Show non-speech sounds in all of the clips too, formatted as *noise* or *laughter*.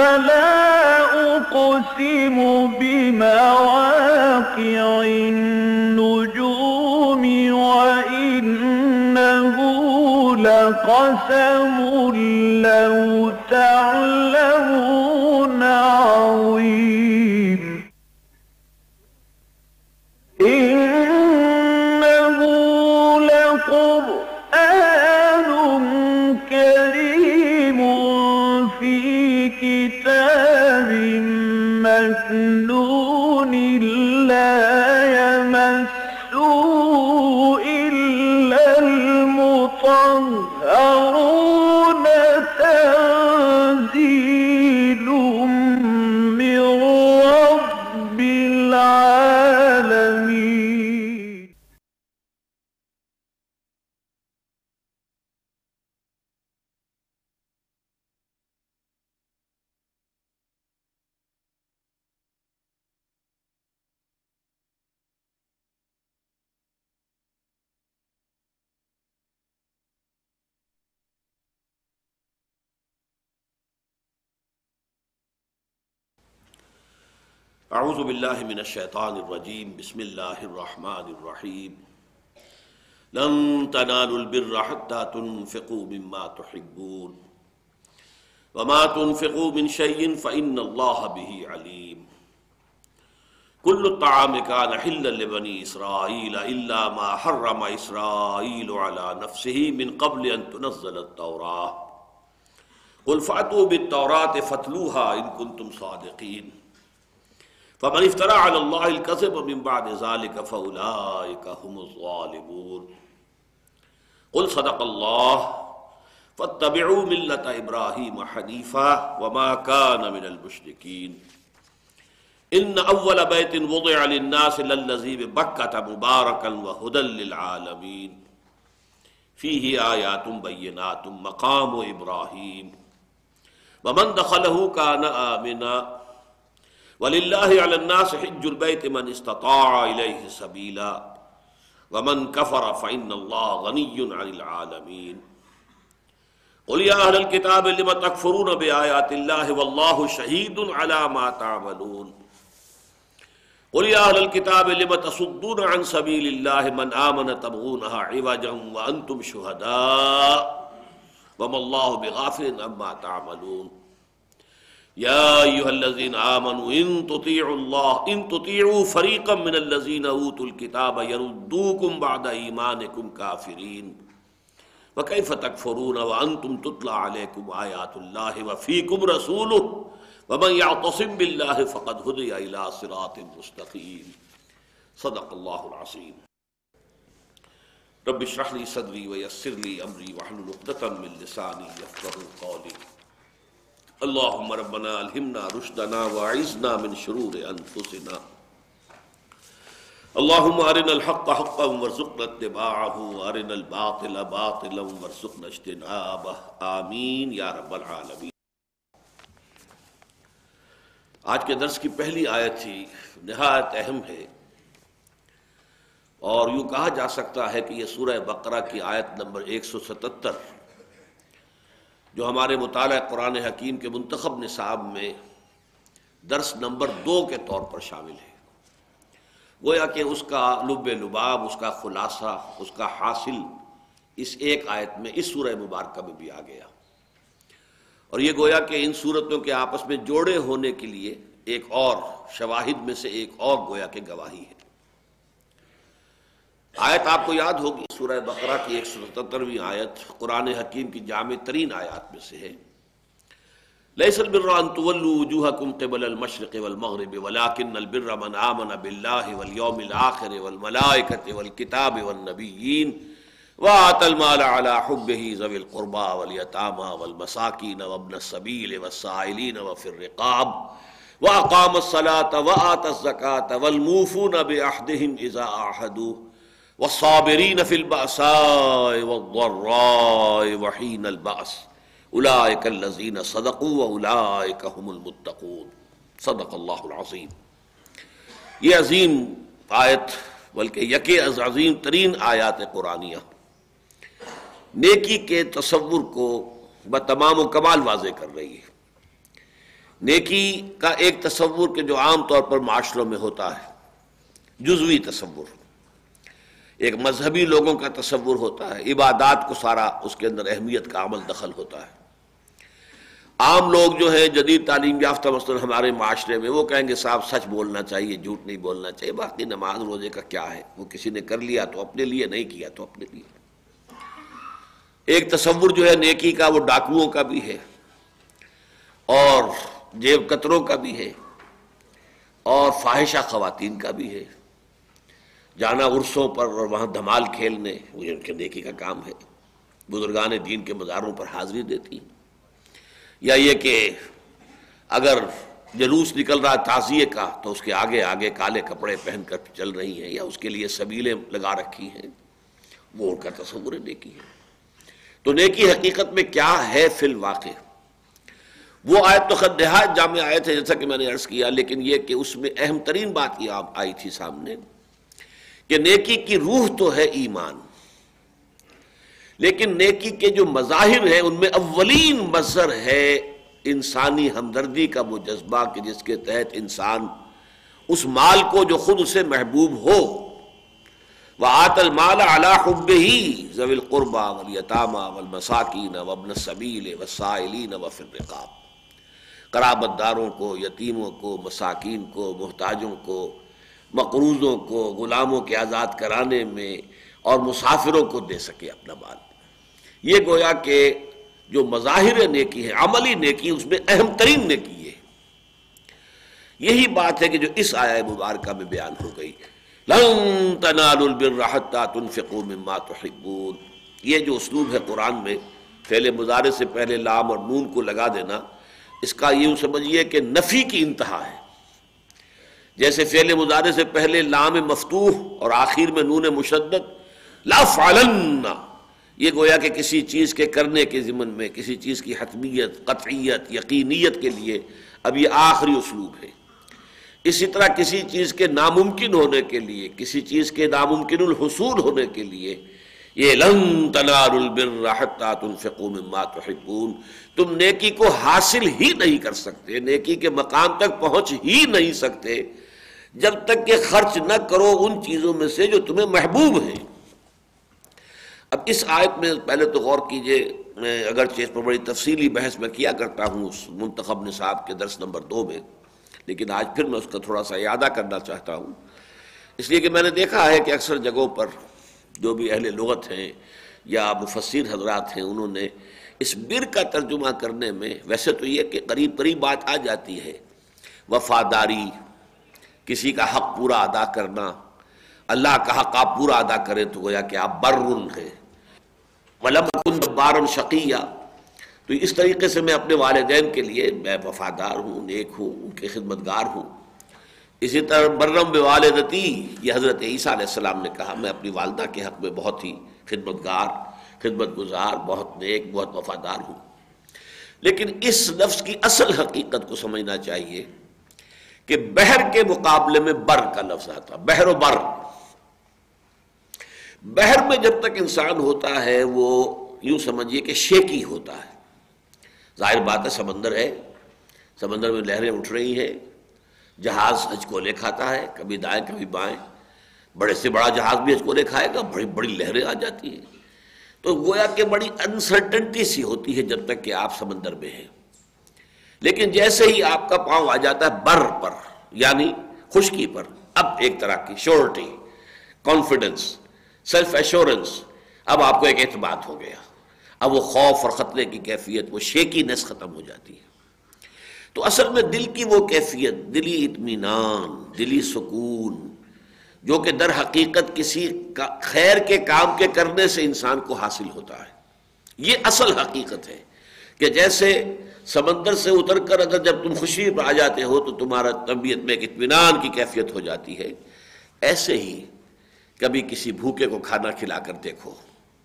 فلا أقسم بمواقع النجوم وإنه لقسم لو تعلمون أن أعوذ باللہ من الشیطان الرجیم بسم اللہ الرحمن الرحیم لن تنالوا البر حتى تنفقوا مما تحبون. وما تنفقوا من شيء فإن الله به عليم. كل الطعام كان حلا لبني إسرائيل إلا ما حرم إسرائيل على نفسه من قبل أن تنزل التوراة. قل فأتوا بالتوراة فاتلوها إن كنتم صادقين. فمن افترى على الله الكذب من بعد ذلك فأولئك هم الظالمون. قل صدق الله فاتبعوا ملة إبراهيم حنيفا وما كان من المشركين. إن أول بيت وضع للناس للذي ببكة مباركا وهدى للعالمين. فيه آيات بينات مقام إبراهيم. ومن دخله كان آمنا. وللہ علی الناس حج البیت من استطاع الیہ سبیلا ومن کفر فإن اللہ غنی عن العالمین قل یا اہل الكتاب لما تکفرون بآیات اللہ واللہ شہید علی ما تعملون قل یا اہل الكتاب لما تصدون عن سبیل اللہ من آمن تبغونها عوجا وانتم شہداء وما اللہ بغافل عما تعملون يا أيها الذين آمنوا إن تطيعوا الله إن تطيعوا فريقا من الذين أوتوا الكتاب يردوكم بعد إيمانكم كافرين وكيف تكفرون وأنتم تطلع عليكم آيات الله وفيكم رسوله ومن يعتصم بالله فقد هدي إلى صراط مستقيم صدق الله العظيم رب اشرح لي صدري ويسر لي أمري واحلل عقدة من لساني يفقهوا قولي اللهم ربنا الهمنا رشدنا وعزنا من شرور انفسنا. اللهم ارنا الحق حقا وارزقنا اتباعه وارنا الباطل باطلا وارزقنا اجتنابه. آمین یا رب العالمین. آج کے درس کی پہلی آیت تھی نہایت اہم ہے. اور یوں کہا جا سکتا ہے کہ یہ سورہ بقرہ کی آیت نمبر ایک سو ستتر جو ہمارے مطالعہ قرآن حکیم کے منتخب نصاب میں درس نمبر دو کے طور پر شامل ہے۔ گویا کہ اس کا لب لباب، اس کا خلاصہ، اس کا حاصل اس ایک آیت میں، اس سورہ مبارکہ میں بھی آ گیا۔ اور یہ گویا کہ ان صورتوں کے آپس میں جوڑے ہونے کے لیے ایک اور شواہد میں سے ایک اور گویا کہ گواہی ہے۔ آیت آپ کو یاد ہوگی، سورہ بقرہ کی ایک سو ستترویں آیت قرآن حکیم کی جامع ترین آیات میں سے ہے۔ لیس البر ان تولوا وجوهكم قبل المشرق والمغرب ولكن البر من آمن بالله واليوم الآخر والملائكة والكتاب والنبيين وآت المال على حبه ذوي القربى واليتامى والمساكين وابن السبيل والسائلين وفي الرقاب وأقام الصلاة وآت الزكاة والموفون بأحدهم إذا أعهدوا والصابرين في البأساء والضراء وحين البأس. أولئك الذين صدقوا وأولئك هم المتقون. صدق اللہ العظیم یہ عظیم آیت، بلکہ یک از عظیم ترین آیات قرآنیہ. نیکی کے تصور کو بتمام و کمال واضح کر رہی ہے. نیکی کا ایک تصور کہ جو عام طور پر معاشروں میں ہوتا ہے، جزوی تصور. ایک مذہبی لوگوں کا تصور ہوتا ہے، عبادات کو سارا اس کے اندر اہمیت کا عمل دخل ہوتا ہے۔ عام لوگ جو ہے جدید تعلیم یافتہ مثلاً ہمارے معاشرے میں، وہ کہیں گے صاحب سچ بولنا چاہیے، جھوٹ نہیں بولنا چاہیے، باقی نماز روزے کا کیا ہے؟ وہ کسی نے کر لیا تو اپنے لیے، نہیں کیا تو اپنے لیے۔ ایک تصور جو ہے نیکی کا، وہ ڈاکوؤں کا بھی ہے، اور جیب کتروں کا بھی ہے، اور فاحشہ خواتین کا بھی ہے۔ جانا عرصوں پر اور وہاں دھمال کھیلنے، وہ ان کے نیکی کا کام ہے۔ بزرگان دین کے مزاروں پر حاضری دیتی۔ یا یہ کہ اگر جلوس نکل رہا تعزیے کا، تو اس کے آگے آگے کالے کپڑے پہن کر چل رہی ہیں یا اس کے لیے سبیلیں لگا رکھی ہیں، وہ ان کا تصور نیکی ہے۔ تو نیکی حقیقت میں کیا ہے فی الواقع؟ وہ آیت تو خد نہایت جامع آئے تھے جیسا کہ میں نے عرض کیا، لیکن یہ کہ اس میں اہم ترین بات یہ آئی تھی سامنے۔ کہ نیکی کی روح تو ہے ایمان، لیکن نیکی کے جو مظاہر ہیں، ان میں اولین مظہر ہے انسانی ہمدردی کا وہ جذبہ کہ جس کے تحت انسان اس مال کو جو خود اسے محبوب ہو، وہ آت المال اللہ خب ہی زویل قربا ولیطامہ ولمساکین وبن صبیل وسائلین و فرقاب قرابت داروں کو، یتیموں کو، مساکین کو، محتاجوں کو مقروضوں کو، غلاموں کے آزاد کرانے میں اور مسافروں کو دے سکے اپنا مال۔ یہ گویا کہ جو مظاہر نیکی ہے عملی نیکی اس میں اہم ترین نیکی ہے۔ یہی بات ہے کہ جو اس آیا مبارکہ میں بیان ہو گئی، لن تنالوا البر حتى تنفقوا مما تحبون یہ جو اسلوب ہے قرآن میں، فعل مظاہرے سے پہلے لام اور نون کو لگا دینا، اس کا یوں سمجھیے کہ نفی کی انتہا ہے۔ جیسے فعل مظاہرے سے پہلے لام مفتوح اور آخر میں نون مشدد. لا فعلن. یہ گویا کہ کسی چیز کے کرنے کے ضمن میں، کسی چیز کی حتمیت، قطعیت، یقینیت کے لیے اب یہ آخری اسلوب ہے. اسی طرح کسی چیز کے ناممکن ہونے کے لیے، کسی چیز کے ناممکن الحصول ہونے کے لیے، یہ لن تنار البر حتى تنفقوا مما تحبون. تم نیکی کو حاصل ہی نہیں کر سکتے، نیکی کے مقام تک پہنچ ہی نہیں سکتے. جب تک کہ خرچ نہ کرو ان چیزوں میں سے جو تمہیں محبوب ہیں۔ اب اس آیت میں پہلے تو غور کیجیے، میں اگر چیز پر بڑی تفصیلی بحث میں کیا کرتا ہوں اس منتخب نصاب کے درس نمبر دو میں، لیکن آج پھر میں اس کا تھوڑا سا اعادہ کرنا چاہتا ہوں۔ اس لیے کہ میں نے دیکھا ہے کہ اکثر جگہوں پر جو بھی اہل لغت ہیں یا مفسر حضرات ہیں، انہوں نے اس بر کا ترجمہ کرنے میں، ویسے تو یہ کہ قریب قریب بات آ جاتی ہے، وفاداری کسی کا حق پورا ادا کرنا، اللہ کا حق آپ پورا ادا کریں تو گویا کہ آپ برن ہیں۔ ولم بارن شقیہ۔ تو اس طریقے سے میں اپنے والدین کے لیے میں وفادار ہوں، نیک ہوں، ان کے خدمت گار ہوں۔ اسی طرح برم والدتی، یہ حضرت عیسیٰ علیہ السلام نے کہا، میں اپنی والدہ کے حق میں بہت ہی خدمت گار خدمت گزار بہت نیک، بہت وفادار ہوں۔ لیکن اس لفظ کی اصل حقیقت کو سمجھنا چاہیے۔ کہ بحر کے مقابلے میں بر کا لفظ آتا بحر و بر۔ بحر میں جب تک انسان ہوتا ہے، وہ یوں سمجھیے کہ شیکی ہوتا ہے۔ ظاہر بات ہے، سمندر ہے۔ سمندر میں لہریں اٹھ رہی ہیں۔ جہاز ہج کو لے کھاتا ہے، کبھی دائیں، کبھی بائیں۔ بڑے سے بڑا جہاز بھی ہج کو لے کھائے گا، بڑی بڑی لہریں آ جاتی ہیں۔ تو گویا کہ بڑی انسرٹنٹی سی ہوتی ہے جب تک کہ آپ سمندر میں ہیں۔ لیکن جیسے ہی آپ کا پاؤں آ جاتا ہے بر پر یعنی خشکی پر، اب ایک طرح کی شیورٹی کانفیڈنس سیلف ایشورنس اب آپ کو ایک اعتماد ہو گیا۔ اب وہ خوف اور خطرے کی کیفیت، وہ شیکی نس ختم ہو جاتی ہے۔ تو اصل میں دل کی وہ کیفیت، دلی اطمینان، دلی سکون، جو کہ در حقیقت کسی خیر کے کام کے کرنے سے انسان کو حاصل ہوتا ہے۔ یہ اصل حقیقت ہے۔ کہ جیسے سمندر سے اتر کر اگر جب تم خوشی پر آ جاتے ہو تو تمہارا طبیعت میں ایک اطمینان کی کیفیت ہو جاتی ہے۔ ایسے ہی کبھی کسی بھوکے کو کھانا کھلا کر دیکھو،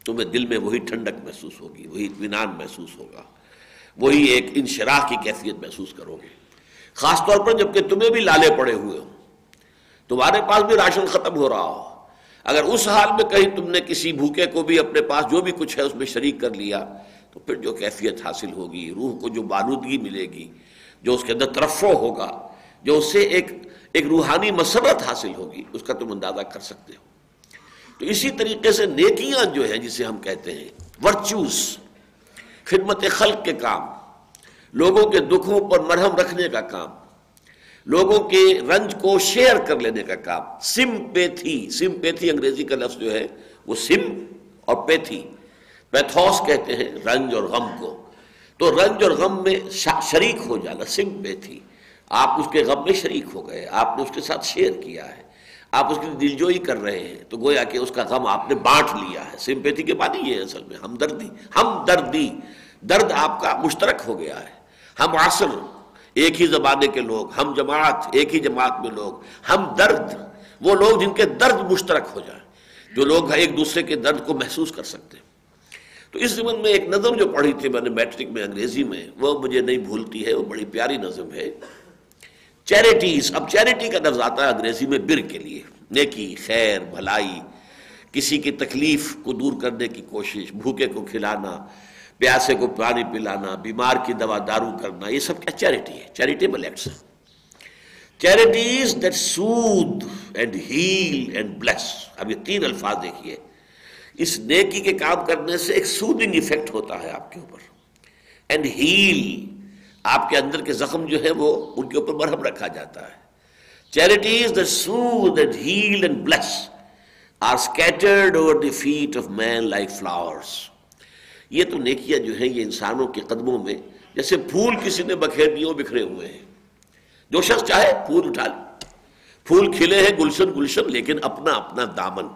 تمہیں دل میں وہی ٹھنڈک محسوس ہوگی، وہی اطمینان محسوس ہوگا، وہی ایک انشراح کی کیفیت محسوس کرو گے۔ خاص طور پر جبکہ تمہیں بھی لالے پڑے ہوئے ہو تمہارے پاس بھی راشن ختم ہو رہا ہو۔ اگر اس حال میں کہیں تم نے کسی بھوکے کو بھی اپنے پاس جو بھی کچھ ہے اس میں شریک کر لیا تو پھر جو کیفیت حاصل ہوگی، روح کو جو بالودگی ملے گی، جو اس کے اندر ترفع ہوگا، جو اس سے ایک ایک روحانی مسرت حاصل ہوگی، اس کا تم اندازہ کر سکتے ہو۔ تو اسی طریقے سے نیکیاں جو ہیں، جسے ہم کہتے ہیں ورچوز خدمت خلق کے کام، لوگوں کے دکھوں پر مرہم رکھنے کا کام، لوگوں کے رنج کو شیئر کر لینے کا کام سم پیتھی سم پیتھی انگریزی کا لفظ جو ہے، وہ سم اور پیتھی پیتھوس کہتے ہیں رنج اور غم کو۔ تو رنج اور غم میں شریک ہو جانا سم پیتھی آپ اس کے غم میں شریک ہو گئے، آپ نے اس کے ساتھ شیئر کیا ہے۔ آپ اس کی دلجوئی کر رہے ہیں۔ تو گویا کہ اس کا غم آپ نے بانٹ لیا ہے۔ سمپیتھی کے بعد یہ ہے اصل میں ہمدردی ہمدردی۔ درد آپ کا مشترک ہو گیا ہے۔ ہم عصر ایک ہی زمانے کے لوگ، ہم جماعت، ایک ہی جماعت میں لوگ۔ ہم درد، وہ لوگ جن کے درد مشترک ہو جائیں۔ جو لوگ ایک دوسرے کے درد کو محسوس کر سکتے ہیں۔ تو اس زمن میں ایک نظم جو پڑھی تھی میں نے میٹرک میں انگریزی میں، وہ مجھے نہیں بھولتی ہے، وہ بڑی پیاری نظم ہے۔ چیریٹیز اب چیریٹی کا لفظ آتا ہے انگریزی میں بر کے لیے۔ نیکی، خیر، بھلائی، کسی کی تکلیف کو دور کرنے کی کوشش، بھوکے کو کھلانا، پیاسے کو پانی پلانا، بیمار کی دوا دارو کرنا، یہ سب کیا چیریٹی ہے۔ Charitable acts charities that soothe and heal and bless اب یہ تین الفاظ دیکھیے۔ اس نیکی کے کام کرنے سے ایک سودنگ ایفیکٹ ہوتا ہے آپ کے اوپر. اینڈ ہیل آپ کے اندر کے زخم جو ہے وہ ان کے اوپر مرہم رکھا جاتا ہے. Charities that soothe and heal and bless are scattered over the feet of man like flowers یہ تو نیکیاں جو ہیں یہ انسانوں کے قدموں میں جیسے پھول کسی نے بکھیر دیے بکھرے ہوئے ہیں. جو شخص چاہے پھول اٹھا لے. پھول کھلے ہیں گلشن گلشن لیکن اپنا اپنا دامن.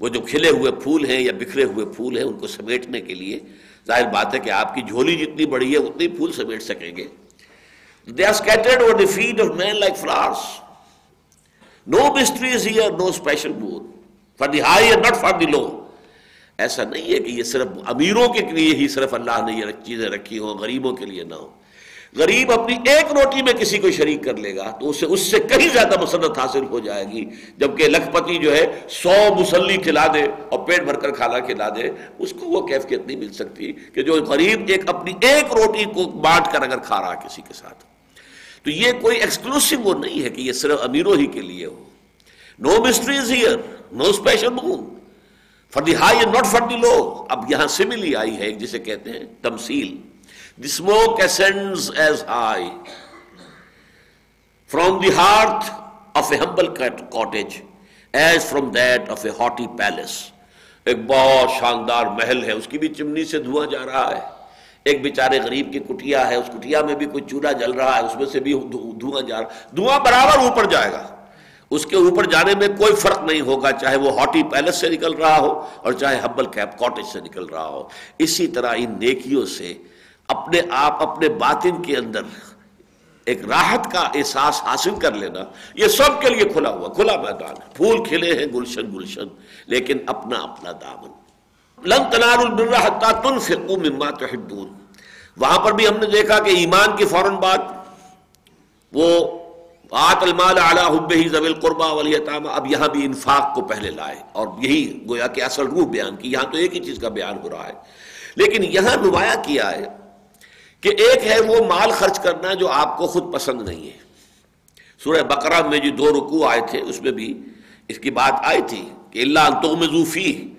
وہ جو کھلے ہوئے پھول ہیں یا بکھرے ہوئے پھول ہیں، ان کو سمیٹنے کے لیے ظاہر بات ہے کہ آپ کی جھولی جتنی بڑی ہے، اتنی پھول سمیٹ سکیں گے۔ They are scattered over the feet of man like flowers no mysteries here no special more for the high not for the low ایسا نہیں ہے کہ یہ صرف امیروں کے لیے ہی، صرف اللہ نے یہ چیزیں رکھی ہوں، غریبوں کے لیے نہ ہو غریب اپنی ایک روٹی میں کسی کو شریک کر لے گا تو اسے اس سے کہیں زیادہ مسنت حاصل ہو جائے گی جبکہ لکھپتی جو ہے سو مسلی کھلا دے اور پیٹ بھر کر کھانا کھلا دے، اس کو وہ کیفیت نہیں مل سکتی کہ جو غریب ایک اپنی ایک روٹی کو بانٹ کر اگر کھا رہا کسی کے ساتھ۔ تو یہ کوئی ایکسکلوسو وہ نہیں ہے کہ یہ صرف امیروں ہی کے لیے ہو۔ No mysteries here no special boon for the high and not for the low اب یہاں سملی آئی ہے جسے کہتے ہیں تمثیل۔ The smoke ascends as high from the hearth of a humble cottage as from that of a haughty palace ایک بہت شاندار محل ہے اس کی بھی چمنی سے دھواں جا رہا ہے ایک بیچارے غریب کی کٹیا ہے اس کٹیا میں بھی کوئی چولہا جل رہا ہے اس میں سے بھی دھواں جا رہا دھواں برابر اوپر جائے گا اس کے اوپر جانے میں کوئی فرق نہیں ہوگا چاہے وہ ہاٹی پیلس سے نکل رہا ہو اور چاہے ہبل کیپ کاٹیج سے نکل رہا ہو اسی طرح ان نیکیوں سے اپنے آپ اپنے باطن کے اندر ایک راحت کا احساس حاصل کر لینا، یہ سب کے لیے کھلا ہوا، کھلا میدان پھول کھلے ہیں، گلشن گلشن، لیکن اپنا اپنا دامن۔ لن تنال البر تنفقوا مما تحبون۔ وہاں پر بھی ہم نے دیکھا کہ ایمان کی فوراً بعد وہ آت المال اعلیٰ حب ہی زبل قربا ولیطامہ اب یہاں بھی انفاق کو پہلے لائے۔ اور یہی گویا کہ اصل روح بیان کی، یہاں تو ایک ہی چیز کا بیان ہو رہا ہے۔ لیکن یہاں نمایاں کیا ہے کہ ایک ہے وہ مال خرچ کرنا جو آپ کو خود پسند نہیں ہے۔ سورہ بقرہ میں جو دو رکوع آئے تھے، اس میں بھی اس کی بات آئی تھی کہ اللہ تو مضوفی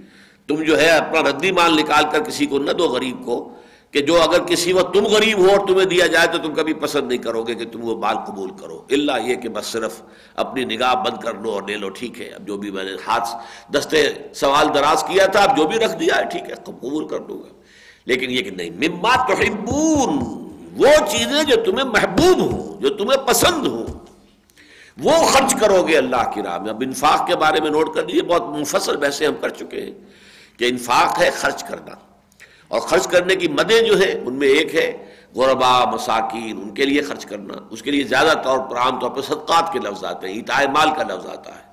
تم جو ہے اپنا ردی مال نکال کر کسی کو نہ دو غریب کو، کہ جو اگر کسی وقت تم غریب ہو اور تمہیں دیا جائے تو تم کبھی پسند نہیں کرو گے کہ تم وہ مال قبول کرو۔ اللہ یہ کہ بس صرف اپنی نگاہ بند کر لو اور لے لو، ٹھیک ہے۔ اب جو بھی میں نے ہاتھ دستے سوال دراز کیا تھا، اب جو بھی رکھ دیا ہے، ٹھیک ہے، قبول کر دوں گا۔ لیکن یہ کہ نہیں، مما تحبون، وہ چیزیں جو تمہیں محبوب ہوں، جو تمہیں پسند ہوں، وہ خرچ کرو گے اللہ کی راہ میں۔ اب انفاق کے بارے میں نوٹ کر لیجیے بہت مفصل ویسے ہم کر چکے ہیں کہ انفاق ہے خرچ کرنا۔ اور خرچ کرنے کی مدیں جو ہیں، ان میں ایک ہے غربا مساکین، ان کے لیے خرچ کرنا۔ اس کے لیے زیادہ طور پر عام طور پر صدقات کے لفظ آتے ہیں اتائے مال کا لفظ آتا ہے۔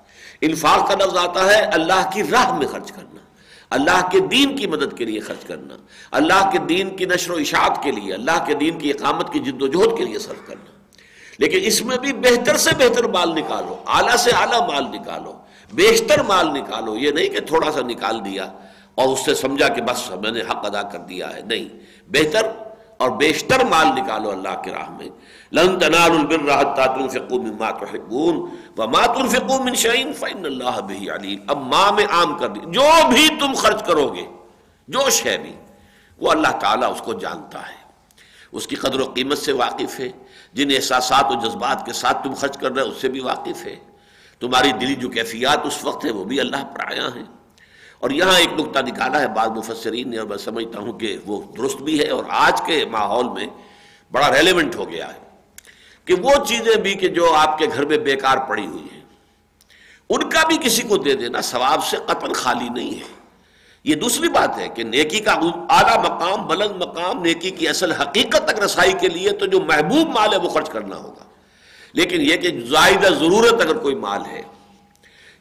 انفاق کا لفظ آتا ہے اللہ کی راہ میں خرچ کرنا۔ اللہ کے دین کی مدد کے لیے خرچ کرنا، اللہ کے دین کی نشر و اشاعت کے لیے، اللہ کے دین کی اقامت کی جد و جہد کے لیے صرف کرنا۔ لیکن اس میں بھی بہتر سے بہتر مال نکالو، اعلیٰ سے اعلیٰ مال نکالو، بیشتر مال نکالو، یہ نہیں کہ تھوڑا سا نکال دیا اور اس سے سمجھا کہ بس میں نے حق ادا کر دیا ہے، نہیں۔ بہتر اور بیشتر مال نکالو اللہ کے راہ میں۔ لن تنالوا البر حتى تنفقوا مما تحبون وما تنفقوا من شيء فإن الله به عليم اب ماں میں عام کر دی۔ جو بھی تم خرچ کرو گے جو شے بھی، وہ اللہ تعالیٰ اس کو جانتا ہے۔ اس کی قدر و قیمت سے واقف ہے۔ جن احساسات و جذبات کے ساتھ تم خرچ کر رہے ہو اس سے بھی واقف ہے۔ تمہاری دلی جو کیفیات اس وقت ہے وہ بھی اللہ پر آیا ہیں۔ اور یہاں ایک نقطہ نکالا ہے بعض مفسرین نے، اور میں سمجھتا ہوں کہ وہ درست بھی ہے، اور آج کے ماحول میں بڑا ریلیونٹ ہو گیا ہے کہ وہ چیزیں بھی کہ جو آپ کے گھر میں بیکار پڑی ہوئی ہیں، ان کا بھی کسی کو دے دینا ثواب سے قطن خالی نہیں ہے۔ یہ دوسری بات ہے کہ نیکی کا اعلیٰ مقام، بلند مقام، نیکی کی اصل حقیقت تک رسائی کے لیے تو جو محبوب مال ہے وہ خرچ کرنا ہوگا۔ لیکن یہ کہ زائدہ ضرورت اگر کوئی مال ہے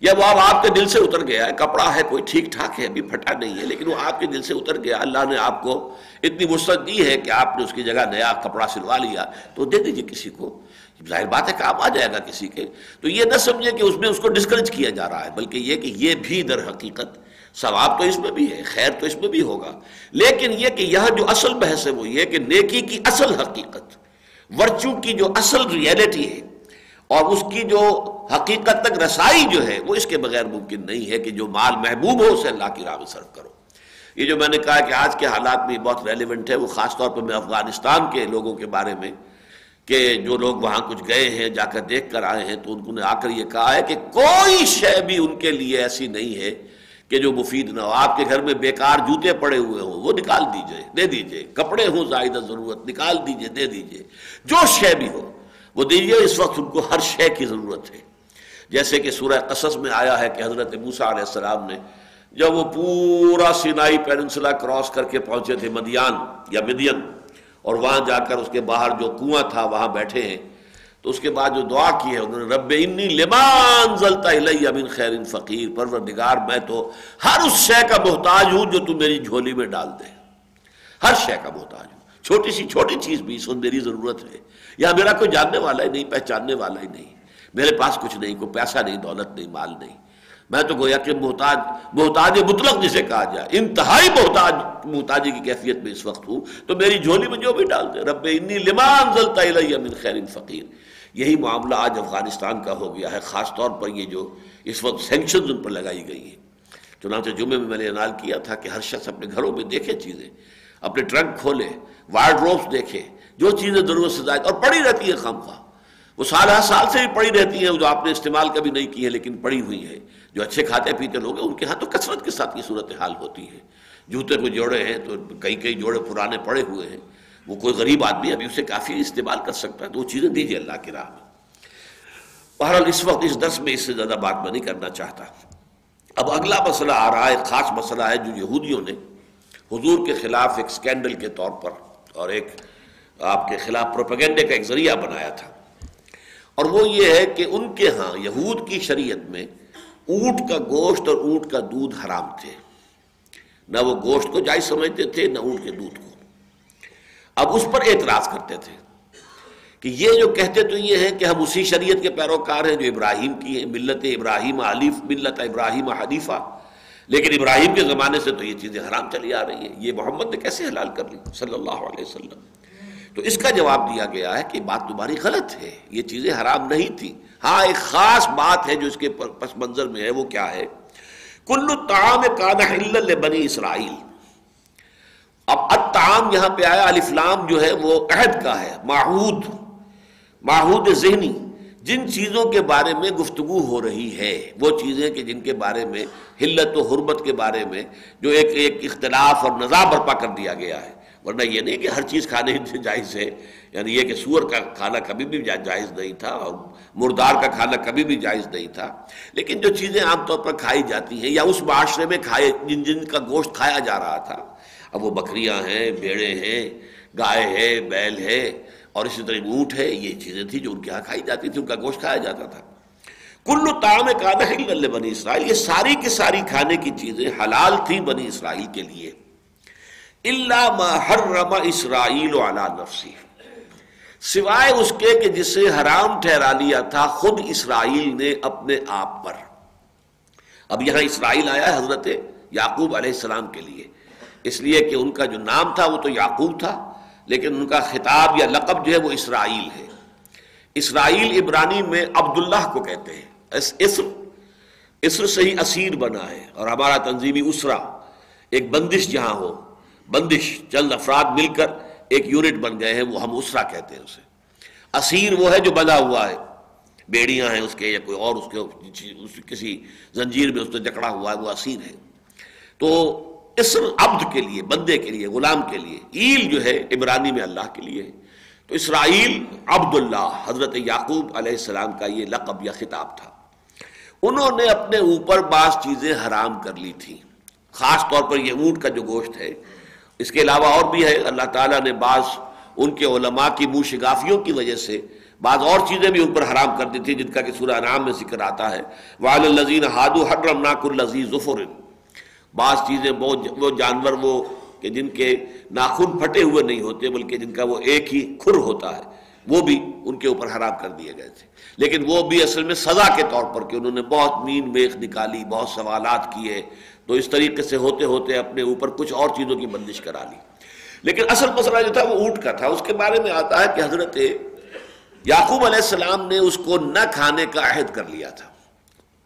یا وہ اب آپ کے دل سے اتر گیا ہے، کپڑا ہے، کوئی ٹھیک ٹھاک ہے، ابھی پھٹا نہیں ہے، لیکن وہ آپ کے دل سے اتر گیا، اللہ نے آپ کو اتنی وسعت دی ہے کہ آپ نے اس کی جگہ نیا کپڑا سلوا لیا، تو دے دیجیے کسی کو۔ ظاہر بات ہے کہ آپ آ جائے گا کسی کے۔ تو یہ نہ سمجھے کہ اس میں اس کو ڈسکریج کیا جا رہا ہے، بلکہ یہ کہ یہ بھی در حقیقت ثواب تو اس میں بھی ہے، خیر تو اس میں بھی ہوگا۔ لیکن یہ کہ یہاں جو اصل بحث ہے وہ یہ کہ نیکی کی اصل حقیقت ورچو کی جو اصل ریئلٹی ہے اور اس کی جو حقیقت تک رسائی جو ہے، وہ اس کے بغیر ممکن نہیں ہے کہ جو مال محبوب ہو، اسے اللہ کی راہ میں صرف کرو۔ یہ جو میں نے کہا کہ آج کے حالات میں بہت ریلیونٹ ہے، وہ خاص طور پر میں افغانستان کے لوگوں کے بارے میں کہ جو لوگ وہاں کچھ گئے ہیں، جا کر دیکھ کر آئے ہیں، تو ان کو نے آ کر یہ کہا ہے کہ کوئی شے بھی ان کے لیے ایسی نہیں ہے کہ جو مفید نہ ہو۔ آپ کے گھر میں بیکار جوتے پڑے ہوئے ہوں، وہ نکال دیجیے، دے دیجیے۔ کپڑے ہوں، زائدہ ضرورت، نکال دیجیے، دے دیجیے۔ جو شے بھی ہو۔ وہ دیجیے اس وقت ان کو ہر شے کی ضرورت ہے۔ جیسے کہ سورہ قصص میں آیا ہے کہ حضرت موسیٰ علیہ السلام نے جب وہ پورا سینائی پیننسلا کراس کر کے پہنچے تھے مدیان یا مدین، اور وہاں جا کر اس کے باہر جو کنواں تھا وہاں بیٹھے ہیں، تو اس کے بعد جو دعا کی ہے، انہوں نے رب انی لمان زلتا الیہ من خیر فقیر، پروردگار میں تو ہر اس شے کا محتاج ہوں جو تو میری جھولی میں ڈال دے۔ ہر شے کا محتاج ہوں۔ چھوٹی سی چھوٹی چیز بھی اس میری ضرورت ہے۔ یا میرا کوئی جاننے والا ہی نہیں، پہچاننے والا ہی نہیں۔ میرے پاس کچھ نہیں، کوئی پیسہ نہیں، دولت نہیں، مال نہیں۔ میں تو گویا کہ محتاج محتاج مطلق جسے کہا جائے، انتہائی محتاج، محتاجی کی کیفیت میں اس وقت ہوں۔ تو میری جھولی میں جو بھی ڈال دے، رب انی لمان زلتا الیہ من خیر فقیر۔ یہی معاملہ آج افغانستان کا ہو گیا ہے، خاص طور پر یہ جو اس وقت سینکشنز ان پر لگائی گئی ہیں۔ چنانچہ جمعے میں میں نے انال کیا تھا کہ ہر شخص اپنے گھروں میں دیکھے چیزیں، اپنے ٹرنک کھولے۔ وائرڈ روپس دیکھے جو چیزیں ضرورت سے زائد، اور پڑی رہتی ہے خام خواہ۔ وہ سال ہر سال سے بھی پڑی رہتی ہیں جو آپ نے استعمال کبھی نہیں کی ہے لیکن پڑی ہوئی ہے جو اچھے کھاتے پیتے لوگ ہیں، ان کے ہاں تو کثرت کے ساتھ یہ صورت حال ہوتی ہے۔ جوتے کو جوڑے ہیں تو کئی کئی جوڑے پرانے پڑے ہوئے ہیں۔ وہ کوئی غریب آدمی ابھی اسے کافی استعمال کر سکتا ہے، تو وہ چیزیں دیجیے اللہ کی راہ میں۔ بہرحال اس وقت، اس درس میں اس سے زیادہ بات میں نہیں کرنا چاہتا۔ اب اگلا مسئلہ آ رہا ہے، ایک خاص مسئلہ ہے جو یہودیوں نے حضور کے خلاف ایک سکینڈل کے طور پر اور ایک آپ کے خلاف پروپیگنڈے کا ایک ذریعہ بنایا تھا۔ اور وہ یہ ہے کہ ان کے ہاں یہود کی شریعت میں اونٹ کا گوشت اور اونٹ کا دودھ حرام تھے۔ نہ وہ گوشت کو جائز سمجھتے تھے، نہ اونٹ کے دودھ کو۔ اب اس پر اعتراض کرتے تھے کہ یہ جو کہتے تو یہ ہے کہ ہم اسی شریعت کے پیروکار ہیں جو ابراہیم کی ہیں، ملت ابراہیم علیف ملت ابراہیم حلیفہ لیکن ابراہیم کے زمانے سے تو یہ چیزیں حرام چلی آ رہی ہیں۔ یہ محمد نے کیسے حلال کر لی؟ صلی اللہ علیہ وسلم۔ تو اس کا جواب دیا گیا ہے کہ بات تمہاری غلط ہے۔ یہ چیزیں حرام نہیں تھی ہاں ایک خاص بات ہے جو اس کے پس منظر میں ہے، وہ کیا ہے؟ کل تعام کان بنی اسرائیل۔ اب الطعام یہاں پہ آیا الفلام جو ہے، وہ عہد کا ہے ماحود ماحود ذہنی۔ جن چیزوں کے بارے میں گفتگو ہو رہی ہے، وہ چیزیں کہ جن کے بارے میں، حلت و حرمت کے بارے میں جو ایک ایک اختلاف اور نظا برپا کر دیا گیا ہے۔ ورنہ یہ نہیں کہ ہر چیز کھانے سے *laughs* جائز ہے یعنی یہ کہ سور کا کھانا کبھی بھی جائز نہیں تھا اور مردار کا کھانا کبھی بھی جائز نہیں تھا۔ لیکن جو چیزیں عام طور پر کھائی جاتی ہیں یا اس معاشرے میں کھائے، جن جن کا گوشت کھایا جا رہا تھا۔ اب وہ بکریاں ہیں، بیڑے ہیں، گائے ہے بیل ہے اور اسی طرح اونٹ ہے، یہ چیزیں تھیں جو ان کے یہاں کھائی جاتی تھی ان کا گوشت کھایا جاتا تھا۔ کلو تام کا بنی اسرائیل، یہ ساری کی ساری کھانے کی چیزیں حلال تھیں بنی اسرائیل کے لیے۔ اللہ ما حرم اسرائیل علی نفسی۔ سوائے اس کے کہ جسے حرام ٹھہرا لیا تھا خود اسرائیل نے اپنے آپ پر۔ اب یہاں اسرائیل آیا ہے حضرت یعقوب علیہ السلام کے لیے۔ اس لیے کہ ان کا جو نام تھا وہ تو یعقوب تھا۔ لیکن ان کا خطاب یا لقب جو ہے وہ اسرائیل ہے۔ اسرائیل عبرانی میں عبداللہ کو کہتے ہیں۔ اسر اسر سے ہی اسیر بنا ہے اور ہمارا تنظیمی اسرا ایک بندش جہاں ہو۔ بندش چند افراد مل کر ایک یونٹ بن گئے ہیں، وہ ہم اسرا کہتے ہیں اسے۔ اسیر وہ ہے جو بنا ہوا ہے۔ بیڑیاں ہیں اس کے یا کوئی اور اس کے، کسی زنجیر میں اس نے جکڑا ہوا ہے، وہ اسیر ہے۔ تو اسر عبد کے لیے، بندے کے لیے، غلام کے لیے۔ ایل جو ہے، عبرانی میں اللہ کے لیے۔ تو اسرائیل، عبداللہ، حضرت یعقوب علیہ السلام کا یہ لقب یا خطاب تھا۔ انہوں نے اپنے اوپر بعض چیزیں حرام کر لی تھیں۔ خاص طور پر یہ اونٹ کا جو گوشت ہے۔ اس کے علاوہ اور بھی ہے۔ اللہ تعالیٰ نے بعض ان کے علماء کی منہ شگافیوں کی وجہ سے بعض اور چیزیں بھی ان پر حرام کر دی تھی جن کا کہ سورہ نام میں ذکر آتا ہے۔ وال الزین ہادو حرم ناک الزیز ظفر بعض چیزیں وہ جانور وہ کہ جن کے ناخن پھٹے ہوئے نہیں ہوتے، بلکہ جن کا وہ ایک ہی کھر ہوتا ہے، وہ بھی ان کے اوپر حرام کر دیے گئے تھے۔ لیکن وہ بھی اصل میں سزا کے طور پر کہ انہوں نے بہت مین میخ نکالی، بہت سوالات کیے، تو اس طریقے سے ہوتے ہوتے اپنے اوپر کچھ اور چیزوں کی بندش کرا لی۔ لیکن اصل مسئلہ جو تھا وہ اونٹ کا تھا۔ اس کے بارے میں آتا ہے کہ حضرت یعقوب علیہ السلام نے اس کو نہ کھانے کا عہد کر لیا تھا۔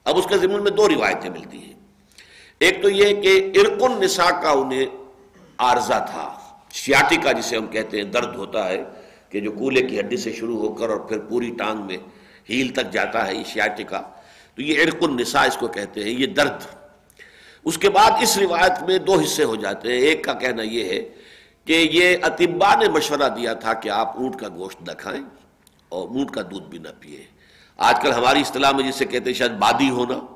اب اس کے ضمن میں دو روایتیں ملتی ہیں۔ ایک تو یہ کہ ارکن نسا کا انہیں عارضہ تھا۔ سیاٹی کا جسے ہم کہتے ہیں درد ہوتا ہے کہ جو کولے کی ہڈی سے شروع ہو کر اور پھر پوری ٹانگ میں ہیل تک جاتا ہے یہ سیاٹی کا۔ تو یہ ارک النساء اس کو کہتے ہیں، یہ درد۔ اس کے بعد اس روایت میں دو حصے ہو جاتے ہیں۔ ایک کا کہنا یہ ہے کہ یہ اطبا نے مشورہ دیا تھا کہ آپ اونٹ کا گوشت نہ کھائیں اور اونٹ کا دودھ بھی نہ پیے آج کل ہماری اصطلاح میں جسے کہتے ہیں شاید بادی ہونا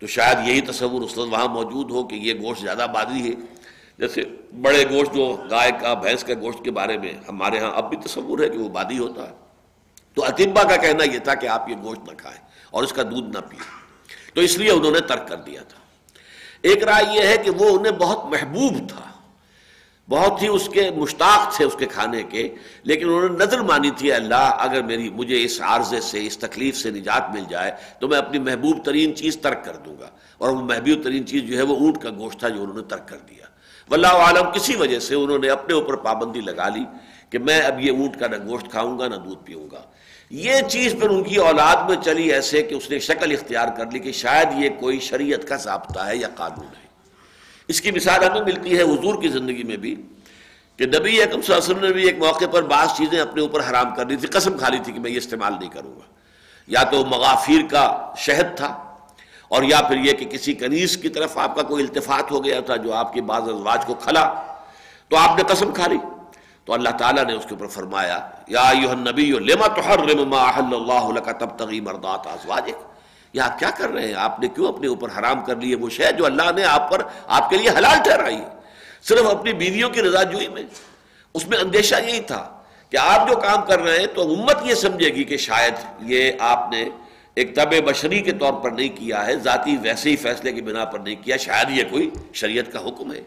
تو شاید یہی تصور اس وقت وہاں موجود ہو کہ یہ گوشت زیادہ بادی ہے۔ جیسے بڑے گوشت جو گائے کا، بھینس کا گوشت کے بارے میں ہمارے ہاں اب بھی تصور ہے کہ وہ بادی ہوتا ہے۔ تو اطبا کا کہنا یہ تھا کہ آپ یہ گوشت نہ کھائیں اور اس کا دودھ نہ پئیں تو اس لیے انہوں نے ترک کر دیا تھا۔ ایک رائے یہ ہے کہ وہ انہیں بہت محبوب تھا۔ بہت ہی اس کے مشتاق تھے اس کے کھانے کے، لیکن انہوں نے نظر مانی تھی، اللہ، اگر میری، مجھے اس عارضے سے، اس تکلیف سے نجات مل جائے تو میں اپنی محبوب ترین چیز ترک کر دوں گا۔ اور وہ محبوب ترین چیز جو ہے وہ اونٹ کا گوشت تھا جو انہوں نے ترک کر دیا۔ واللہ عالم، کسی وجہ سے انہوں نے اپنے اوپر پابندی لگا لی کہ میں اب یہ اونٹ کا نہ گوشت کھاؤں گا، نہ دودھ پیوں گا۔ یہ چیز پھر ان کی اولاد میں چلی ایسے کہ اس نے شکل اختیار کر لی کہ شاید یہ کوئی شریعت کا ضابطہ ہے یا قانون ہے۔ اس کی مثال ہمیں ملتی ہے حضور کی زندگی میں بھی کہ نبی اکم صلی اللہ علیہ وسلم نے بھی ایک موقع پر بعض چیزیں اپنے اوپر حرام کر دی تھی، قسم کھا لی تھی کہ میں یہ استعمال نہیں کروں گا۔ یا تو مغافیر کا شہد تھا اور یا پھر یہ کہ کسی کنیز کی طرف آپ کا کوئی التفات ہو گیا تھا جو آپ کے بعض ازواج کو کھلا، تو آپ نے قسم کھا لی۔ تو اللہ تعالیٰ نے اس کے اوپر فرمایا، یا ایوہ النبی لما تحرم ما احل اللہ لکا تبتغی مردات ازواجک؟ یہ آپ کیا کر رہے ہیں؟ آپ نے کیوں اپنے اوپر حرام کر لیے؟ وہ شے جو اللہ نے آپ پر آپ کے لیے حلال ٹھہرائی ہے۔ صرف اپنی بیویوں کی رضا جوئی میں۔ اس میں اندیشہ یہی تھا کہ آپ جو کام کر رہے ہیں تو امت یہ سمجھے گی کہ شاید یہ آپ نے ایک طب بشری کے طور پر نہیں کیا ہے، ذاتی ویسے ہی فیصلے کی بنا پر نہیں کیا، شاید یہ کوئی شریعت کا حکم ہے۔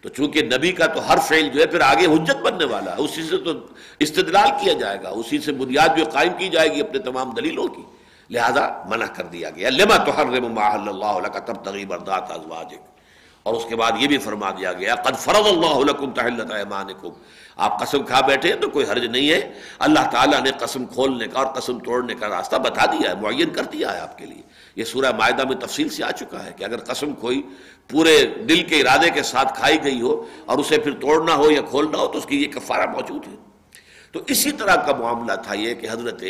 تو چونکہ نبی کا تو ہر فعل جو ہے پھر آگے حجت بننے والا ہے، اسی سے تو استدلال کیا جائے گا، اسی سے بنیاد جو قائم کی جائے گی اپنے تمام دلیلوں کی۔ لہذا منع کر دیا گیا۔ لما تحرم ما حل اللہ لك تبتغي مرضات ازواجك اور اس کے بعد یہ بھی فرما دیا گیا، قد فرض اللہ لکم تحلت ایمانکم۔ آپ قسم کھا بیٹھے ہیں تو کوئی حرج نہیں ہے۔ اللہ تعالیٰ نے قسم کھولنے کا اور قسم توڑنے کا راستہ بتا دیا ہے، معین کر دیا ہے آپ کے لیے۔ یہ سورہ معاہدہ میں تفصیل سے آ چکا ہے کہ اگر قسم کوئی پورے دل کے ارادے کے ساتھ کھائی گئی ہو اور اسے پھر توڑنا ہو یا کھولنا ہو تو اس کی یہ کفارہ موجود ہے۔ تو اسی طرح کا معاملہ تھا یہ کہ حضرت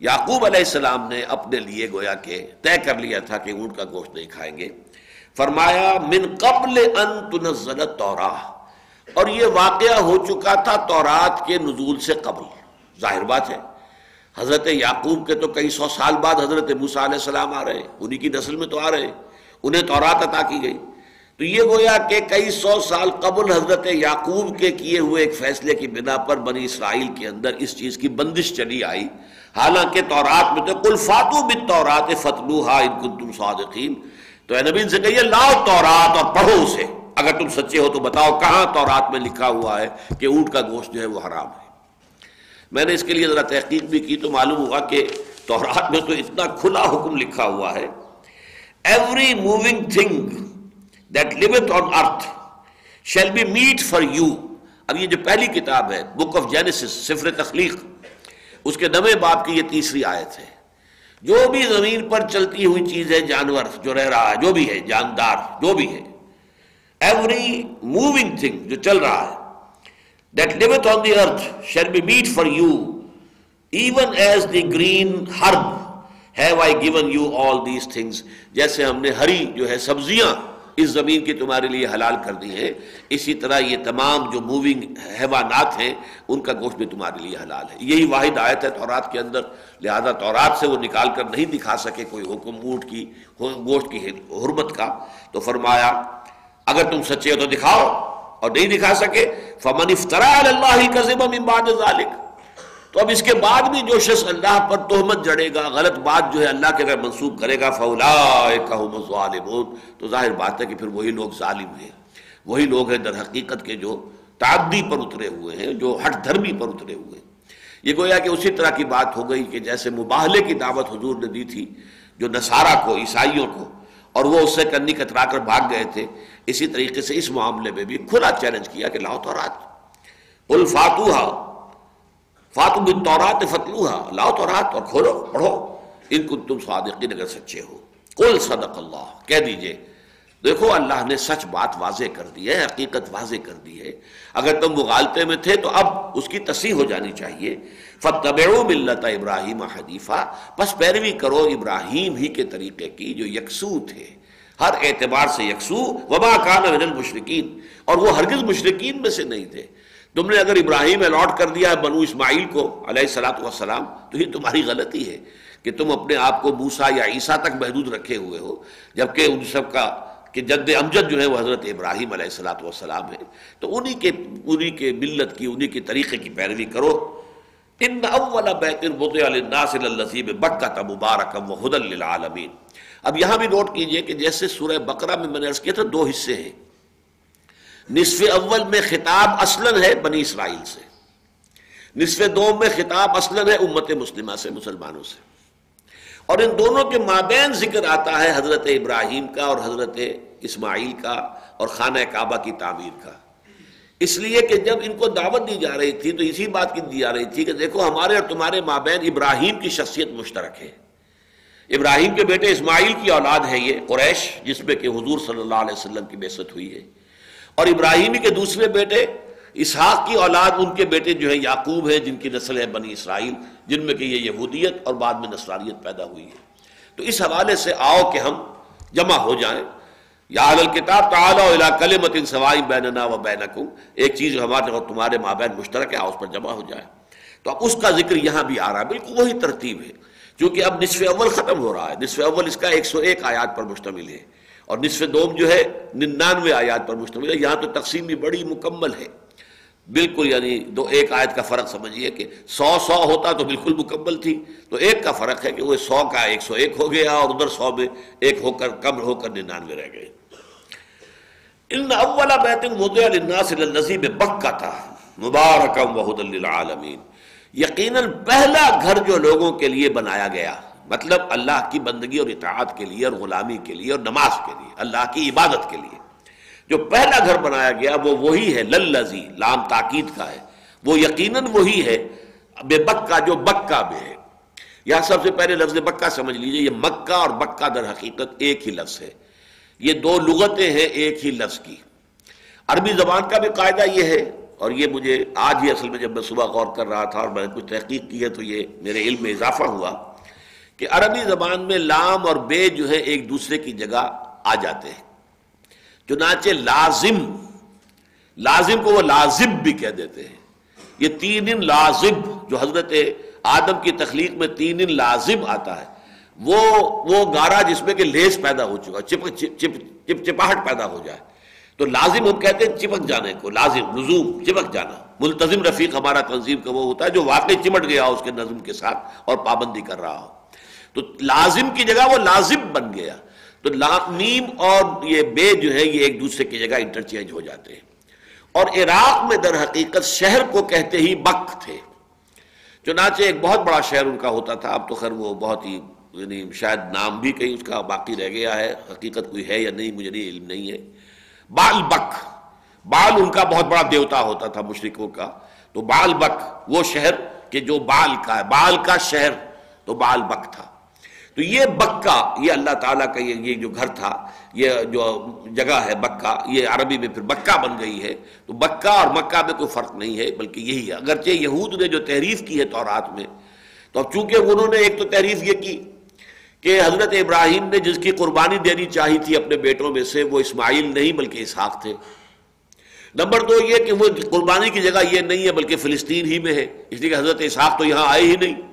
یعقوب علیہ السلام نے اپنے لیے گویا کہ طے کر لیا تھا کہ اونٹ کا گوشت نہیں کھائیں گے۔ فرمایا، من قبل ان تنزل توراہ اور یہ واقعہ ہو چکا تھا تورات کے نزول سے قبل۔ ظاہر بات ہے، حضرت یعقوب کے تو کئی سو سال بعد حضرت موسیٰ علیہ السلام آ رہے، انہی کی نسل میں تو آ رہے، انہیں تورات عطا کی گئی۔ تو یہ گویا کہ کئی سو سال قبل حضرت یعقوب کے کیے ہوئے ایک فیصلے کی بنا پر بنی اسرائیل کے اندر اس چیز کی بندش چلی آئی۔ حالانکہ تورات میں تو کل فاتو بن تورات فتلوہا ان کنتم صادقین۔ تو اے نبی سے کہیے، لاؤ تورات اور پڑھو اسے۔ اگر تم سچے ہو تو بتاؤ کہاں تورات میں لکھا ہوا ہے کہ اونٹ کا گوشت جو ہے وہ حرام ہے۔ میں نے اس کے لیے ذرا تحقیق بھی کی تو معلوم ہوا کہ تورات میں تو اتنا کھلا حکم لکھا ہوا ہے۔ Every moving thing that liveth on earth shall be meat for you اب یہ جو پہلی کتاب ہے بک آف جینسس سفر تخلیق۔ اس کے نوے باپ کی یہ تیسری آیت ہے۔ جو بھی زمین پر چلتی ہوئی چیز ہے، جانور جو رہ رہا ہے، جو بھی ہے، جاندار جو بھی ہے ایوری موونگ تھنگ جو چل رہا ہے that liveth on the earth shall be meat for you even as the green herb have I given you all these things جیسے ہم نے ہری جو ہے، سبزیاں اس زمین کی تمہارے لیے حلال کر دی ہیں۔ اسی طرح یہ تمام جو موونگ حیوانات ہیں، ان کا گوشت بھی تمہارے لیے حلال ہے۔ یہی واحد آیت ہے تورات کے اندر۔ لہذا تورات سے وہ نکال کر نہیں دکھا سکے کوئی حکم اونٹ کی، گوشت کی حرمت کا۔ تو فرمایا، اگر تم سچے ہو تو دکھاؤ، اور نہیں دکھا سکے، فمن افطرا اللہ کا من بعد ذالک تو اب اس کے بعد بھی جو شخص اللہ پر تہمت جڑے گا، غلط بات جو ہے اللہ کے اگر منسوخ کرے گا فولا تو ظاہر بات ہے کہ پھر وہی لوگ ظالم ہیں۔ وہی لوگ ہیں در حقیقت کے جو تعدی پر اترے ہوئے ہیں، جو ہٹ دھرمی پر اترے ہوئے ہیں۔ یہ گویا کہ اسی طرح کی بات ہو گئی کہ جیسے مباہلے کی دعوت حضور نے دی تھی، جو نصارہ کو، عیسائیوں کو، اور وہ اس سے کنی کترا کر بھاگ گئے تھے، اسی طریقے سے اس معاملے میں بھی کھلا چیلنج کیا کہ لاؤ تو رات۔ الفاتوہا فاتو بن تورات فتلوہا لاؤ تو رات اور کھولو، پڑھو۔ ان کو تم صادقین، اگر سچے ہو۔ قل صدق اللہ، کہہ دیجیے۔ دیکھو، اللہ نے سچ بات واضح کر دی ہے، حقیقت واضح کر دی ہے۔ اگر تم مغالطے میں تھے، تو اب اس کی تصحیح ہو جانی چاہیے۔ فتبعو ملت ابراہیم حدیفہ بس پیروی کرو ابراہیم ہی کے طریقے کی، جو یکسو تھے۔ ہر اعتبار سے یکسو۔ وبا کان من المشرقین اور وہ ہرگز مشرقین میں سے نہیں تھے۔ تم نے اگر ابراہیم الاٹ کر دیا ہے بنو اسماعیل کو علیہ السلاۃ والسلام، تو یہ تمہاری غلطی ہے کہ تم اپنے آپ کو موسا یا عیسیٰ تک محدود رکھے ہوئے ہو، جبکہ ان سب کا کہ جد امجد جو ہے وہ حضرت ابراہیم علیہ السلاۃ والسلام ہے تو انہی کے انہی کے ملت کی، انہی کے طریقے کی پیروی کرو۔ ان اول بیت وضع للناس للذی بکۃ مبارکا وهدى للعالمین۔ اب یہاں بھی نوٹ کیجیے کہ جیسے سورہ بقرہ میں میں نے عرض کیا تھا، دو حصے ہیں۔ نصف اول میں خطاب اصلاً ہے بنی اسرائیل سے۔ نصف دوم میں خطاب اصلاً ہے امت مسلمہ سے، مسلمانوں سے۔ اور ان دونوں کے مابین ذکر آتا ہے حضرت ابراہیم کا اور حضرت اسماعیل کا اور خانہ کعبہ کی تعمیر کا۔ اس لیے کہ جب ان کو دعوت دی جا رہی تھی تو اسی بات کی دی جا رہی تھی کہ دیکھو ہمارے اور تمہارے مابین ابراہیم کی شخصیت مشترک ہے۔ ابراہیم کے بیٹے اسماعیل کی اولاد ہے یہ، قریش، جس میں کہ حضور صلی اللہ علیہ وسلم کی بیست ہوئی ہے۔ اور ابراہیمی کے دوسرے بیٹے، اسحاق کی اولاد، ان کے بیٹے جو ہے یعقوب ہے جن کی نسل ہے بنی اسرائیل، جن میں کہ یہ یہودیت اور بعد میں نصراریت پیدا ہوئی ہے۔ تو اس حوالے سے آؤ کہ ہم جمع ہو جائیں۔ یا کتاب تعالیٰ کلمت سوائی بیننا و بینکم۔ ایک چیز ہمارے اور تمہارے مابین مشترک ہے اس پر جمع ہو جائے تو اب اس کا ذکر یہاں بھی آ رہا ہے۔ بالکل وہی ترتیب ہے۔ کیونکہ اب نصف اول ختم ہو رہا ہے۔ نصف اول اس کا ایک سو ایک آیات پر مشتمل ہے۔ اور نصف دوم جو ہے ننانوے آیات پر مشتمل ہے۔ یہاں تو تقسیم بھی بڑی مکمل ہے۔ بالکل یعنی دو ایک آیت کا فرق سمجھیے کہ سو سو ہوتا تو بالکل مکمل تھی۔ تو ایک کا فرق ہے کہ وہ سو کا ایک سو ایک ہو گیا اور ادھر سو میں ایک ہو کر کم ہو کر ننانوے رہ گئے۔ ان اول بیت وضع للناس للذی بکہ تھا۔ مبارکم وحد للعالمین۔ یقیناً پہلا گھر جو لوگوں کے لیے بنایا گیا۔ مطلب اللہ کی بندگی اور اطاعت کے لیے اور غلامی کے لیے اور نماز کے لیے، اللہ کی عبادت کے لیے۔ جو پہلا گھر بنایا گیا وہ وہی ہے، للذی، لام تاکید کا ہے۔ وہ یقیناً وہی ہے، بے بکہ جو بکہ میں ہے۔ یہاں سب سے پہلے لفظ بکہ سمجھ لیجیے، یہ مکہ اور بکہ در حقیقت ایک ہی لفظ ہے۔ یہ دو لغتیں ہیں ایک ہی لفظ کی۔ عربی زبان کا بھی قاعدہ یہ ہے، اور یہ مجھے آج ہی اصل میں جب میں صبح غور کر رہا تھا اور میں نے کچھ تحقیق کی ہے تو یہ میرے علم میں اضافہ ہوا۔ کہ عربی زبان میں لام اور بے جو ہے ایک دوسرے کی جگہ آ جاتے ہیں۔ چنانچہ لازم لازم کو وہ لازب بھی کہہ دیتے ہیں۔ یہ تین دن لازب، جو حضرت آدم کی تخلیق میں تین دن لازم آتا ہے، وہ وہ گارا جس میں کہ لیس پیدا ہو چکا چپ چپ چپ، چپاہٹ پیدا ہو جائے۔ تو لازم ہم کہتے ہیں چپک جانے کو، لازم، لزوم چپک جانا۔ ملتظم رفیق ہمارا تنظیم کا وہ ہوتا ہے جو واقعی چمٹ گیا اس کے نظم کے ساتھ اور پابندی کر رہا ہو۔ تو لازم کی جگہ وہ لازم بن گیا۔ تو میم اور یہ بے جو ہے یہ ایک دوسرے کی جگہ انٹرچینج ہو جاتے ہیں۔ اور عراق میں در حقیقت شہر کو کہتے ہی بک تھے۔ چنانچہ ایک بہت بڑا شہر ان کا ہوتا تھا، اب تو خیر وہ بہت ہی یعنی شاید نام بھی کہیں اس کا باقی رہ گیا ہے۔ حقیقت کوئی ہے یا نہیں، مجھے نہیں علم نہیں ہے۔ بال بک، بال ان کا بہت بڑا دیوتا ہوتا تھا مشرقوں کا۔ تو بال بک وہ شہر کہ جو بال کا ہے، بال کا شہر تو بال بک تھا۔ تو یہ بکا یہ اللہ تعالیٰ کا یہ جو گھر تھا، یہ جو جگہ ہے بکا یہ عربی میں پھر بکا بن گئی ہے۔ تو بکا اور مکہ میں کوئی فرق نہیں ہے، بلکہ یہی ہے۔ اگرچہ یہود نے جو تحریف کی ہے تورات میں، تو اب چونکہ انہوں نے ایک تو تحریف یہ کی کہ حضرت ابراہیم نے جس کی قربانی دینی چاہی تھی اپنے بیٹوں میں سے، وہ اسماعیل نہیں، بلکہ اسحاق تھے۔ نمبر دو یہ کہ وہ قربانی کی جگہ یہ نہیں ہے، بلکہ فلسطین ہی میں ہے۔ اس لیے کہ حضرت اسحاق تو یہاں آئے ہی نہیں۔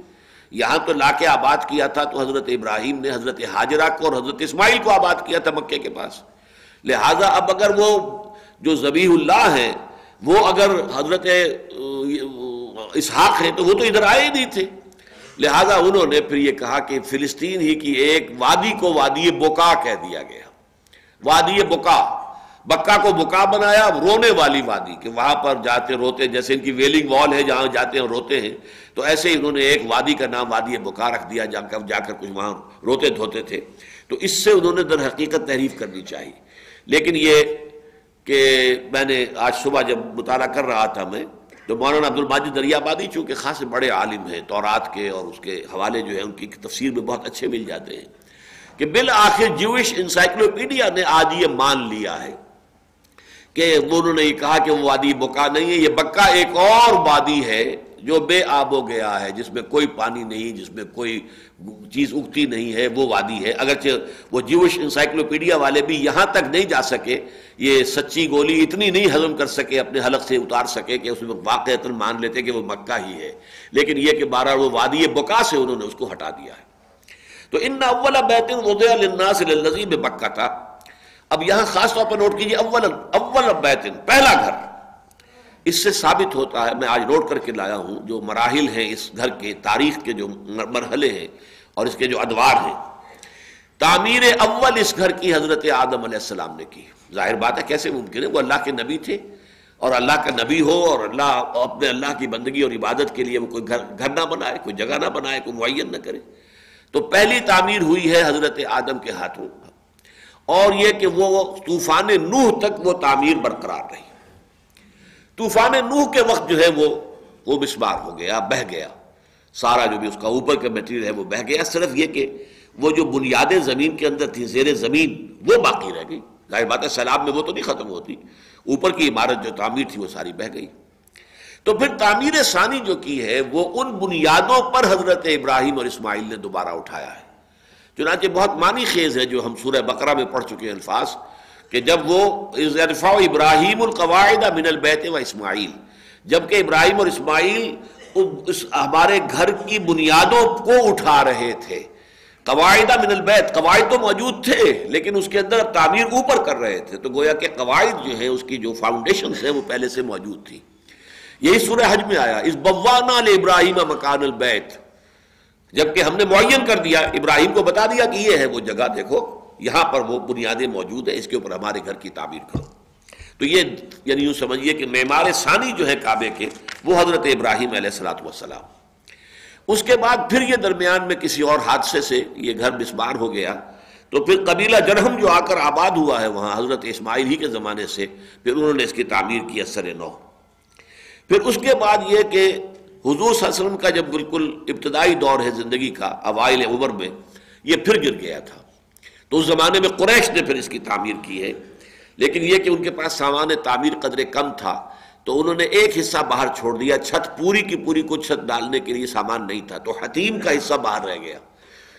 یہاں تو لا کے آباد کیا تھا تو حضرت ابراہیم نے حضرت حاجرہ کو اور حضرت اسماعیل کو آباد کیا تھا مکے کے پاس۔ لہٰذا اب اگر وہ جو زبیح اللہ ہیں، وہ اگر حضرت اسحاق ہیں تو وہ تو ادھر آئے ہی نہیں تھے۔ لہذا انہوں نے پھر یہ کہا کہ فلسطین ہی کی ایک وادی کو وادی بکا کہہ دیا گیا۔ وادی بکا بکا کو بکا بنایا رونے والی وادی، کہ وہاں پر جاتے روتے، جیسے ان کی ویلنگ وال ہے، جہاں جاتے ہیں روتے ہیں، تو ایسے ہی انہوں نے ایک وادی کا نام، وادی بکا رکھ دیا، جا کر جا کر کچھ وہاں روتے دھوتے تھے۔ تو اس سے انہوں نے در حقیقت تحریف کرنی چاہیے لیکن یہ کہ میں نے آج صبح جب مطالعہ کر رہا تھا میں، تو مولانا عبد الماجد دریا آبادی چونکہ خاص بڑے عالم ہیں، تورات کے اور اس کے حوالے جو ہیں، ان کی تفسیر میں بہت اچھے مل جاتے ہیں۔ کہ بالآخر جوش انسائکلوپیڈیا نے آج یہ مان لیا ہے۔ کہ انہوں نے یہ کہا کہ وہ وادی بکا نہیں ہے، یہ بکا ایک اور وادی ہے جو بے آب ہو گیا ہے، جس میں کوئی پانی نہیں، جس میں کوئی چیز اگتی نہیں ہے، وہ وادی ہے۔ اگرچہ وہ جیوش انسائکلوپیڈیا والے بھی یہاں تک نہیں جا سکے، یہ سچی گولی اتنی نہیں ہضم کر سکے، اپنے حلق سے اتار سکے کہ اس میں واقع مان لیتے کہ وہ مکہ ہی ہے۔ لیکن یہ کہ بارہ وہ وادی بکا سے انہوں نے اس کو ہٹا دیا ہے۔ تو ان اول بیت میں بکا تھا۔ اب یہاں خاص طور پر نوٹ کیجیے اول اول بیت پہلا گھر۔ اس سے ثابت ہوتا ہے، میں آج نوٹ کر کے لایا ہوں، جو مراحل ہیں اس گھر کے، تاریخ کے جو مرحلے ہیں اور اس کے جو ادوار ہیں۔ تعمیر اول اس گھر کی حضرت آدم علیہ السلام نے کی۔ ظاہر بات ہے، کیسے ممکن ہے؟ وہ اللہ کے نبی تھے اور اللہ کا نبی ہو اور اللہ اپنے اللہ کی بندگی اور عبادت کے لیے وہ کوئی گھر گھر نہ بنائے، کوئی جگہ نہ بنائے، کوئی معین نہ کرے۔ تو پہلی تعمیر ہوئی ہے حضرت آدم کے ہاتھوں۔ اور یہ کہ وہ طوفان نوح تک وہ تعمیر برقرار رہی۔ طوفان نوح کے وقت جو ہے وہ وہ مسمار ہو گیا بہ گیا۔ سارا جو بھی اس کا اوپر کا میٹیریل ہے وہ بہ گیا۔ صرف یہ کہ وہ جو بنیادیں زمین کے اندر تھی، زیر زمین، وہ باقی رہ گئی۔ ظاہر بات ہے، سیلاب میں وہ تو نہیں ختم ہوتی۔ اوپر کی عمارت جو تعمیر تھی وہ ساری بہ گئی۔ تو پھر تعمیر ثانی جو کی ہے، وہ ان بنیادوں پر حضرت ابراہیم اور اسماعیل نے دوبارہ اٹھایا ہے۔ چنانچہ بہت معنی خیز ہے جو ہم سورہ بقرہ میں پڑھ چکے ہیں الفاظ، کہ جب وہ ابراہیم القواعد من البیت و اسماعیل جبکہ ابراہیم اور اسماعیل اس ہمارے گھر کی بنیادوں کو اٹھا رہے تھے۔ قواعدہ من البیت، قواعد تو موجود تھے، لیکن اس کے اندر تعمیر اوپر کر رہے تھے۔ تو گویا کہ قواعد جو ہے اس کی جو فاؤنڈیشن ہے وہ پہلے سے موجود تھی یہی سورہ حج میں آیا اس بوانا ابراہیم مکان البیت۔ جبکہ ہم نے معین کر دیا، ابراہیم کو بتا دیا کہ یہ ہے وہ جگہ، دیکھو، یہاں پر وہ بنیادیں موجود ہیں، اس کے اوپر ہمارے گھر کی تعمیر کرو۔ تو یہ یعنی یوں سمجھیے کہ معمار ثانی جو ہے کعبے کے، وہ حضرت ابراہیم علیہ السلاۃ والسلام۔ اس کے بعد پھر یہ درمیان میں کسی اور حادثے سے یہ گھر بسمار ہو گیا۔ تو پھر قبیلہ جرہم جو آ کر آباد ہوا ہے وہاں، حضرت اسماعیل ہی کے زمانے سے، پھر انہوں نے اس کی تعمیر کی اثر نو۔ پھر اس کے بعد یہ کہ حضور صلی اللہ علیہ وسلم کا جب بالکل ابتدائی دور ہے زندگی کا، اوائل عمر میں، یہ پھر گر گیا تھا۔ تو اس زمانے میں قریش نے پھر اس کی تعمیر کی ہے۔ لیکن یہ کہ ان کے پاس سامان تعمیر قدرے کم تھا، تو انہوں نے ایک حصہ باہر چھوڑ دیا، چھت پوری کی پوری کچھ چھت ڈالنے کے لیے سامان نہیں تھا۔ تو حتیم کا حصہ باہر رہ گیا۔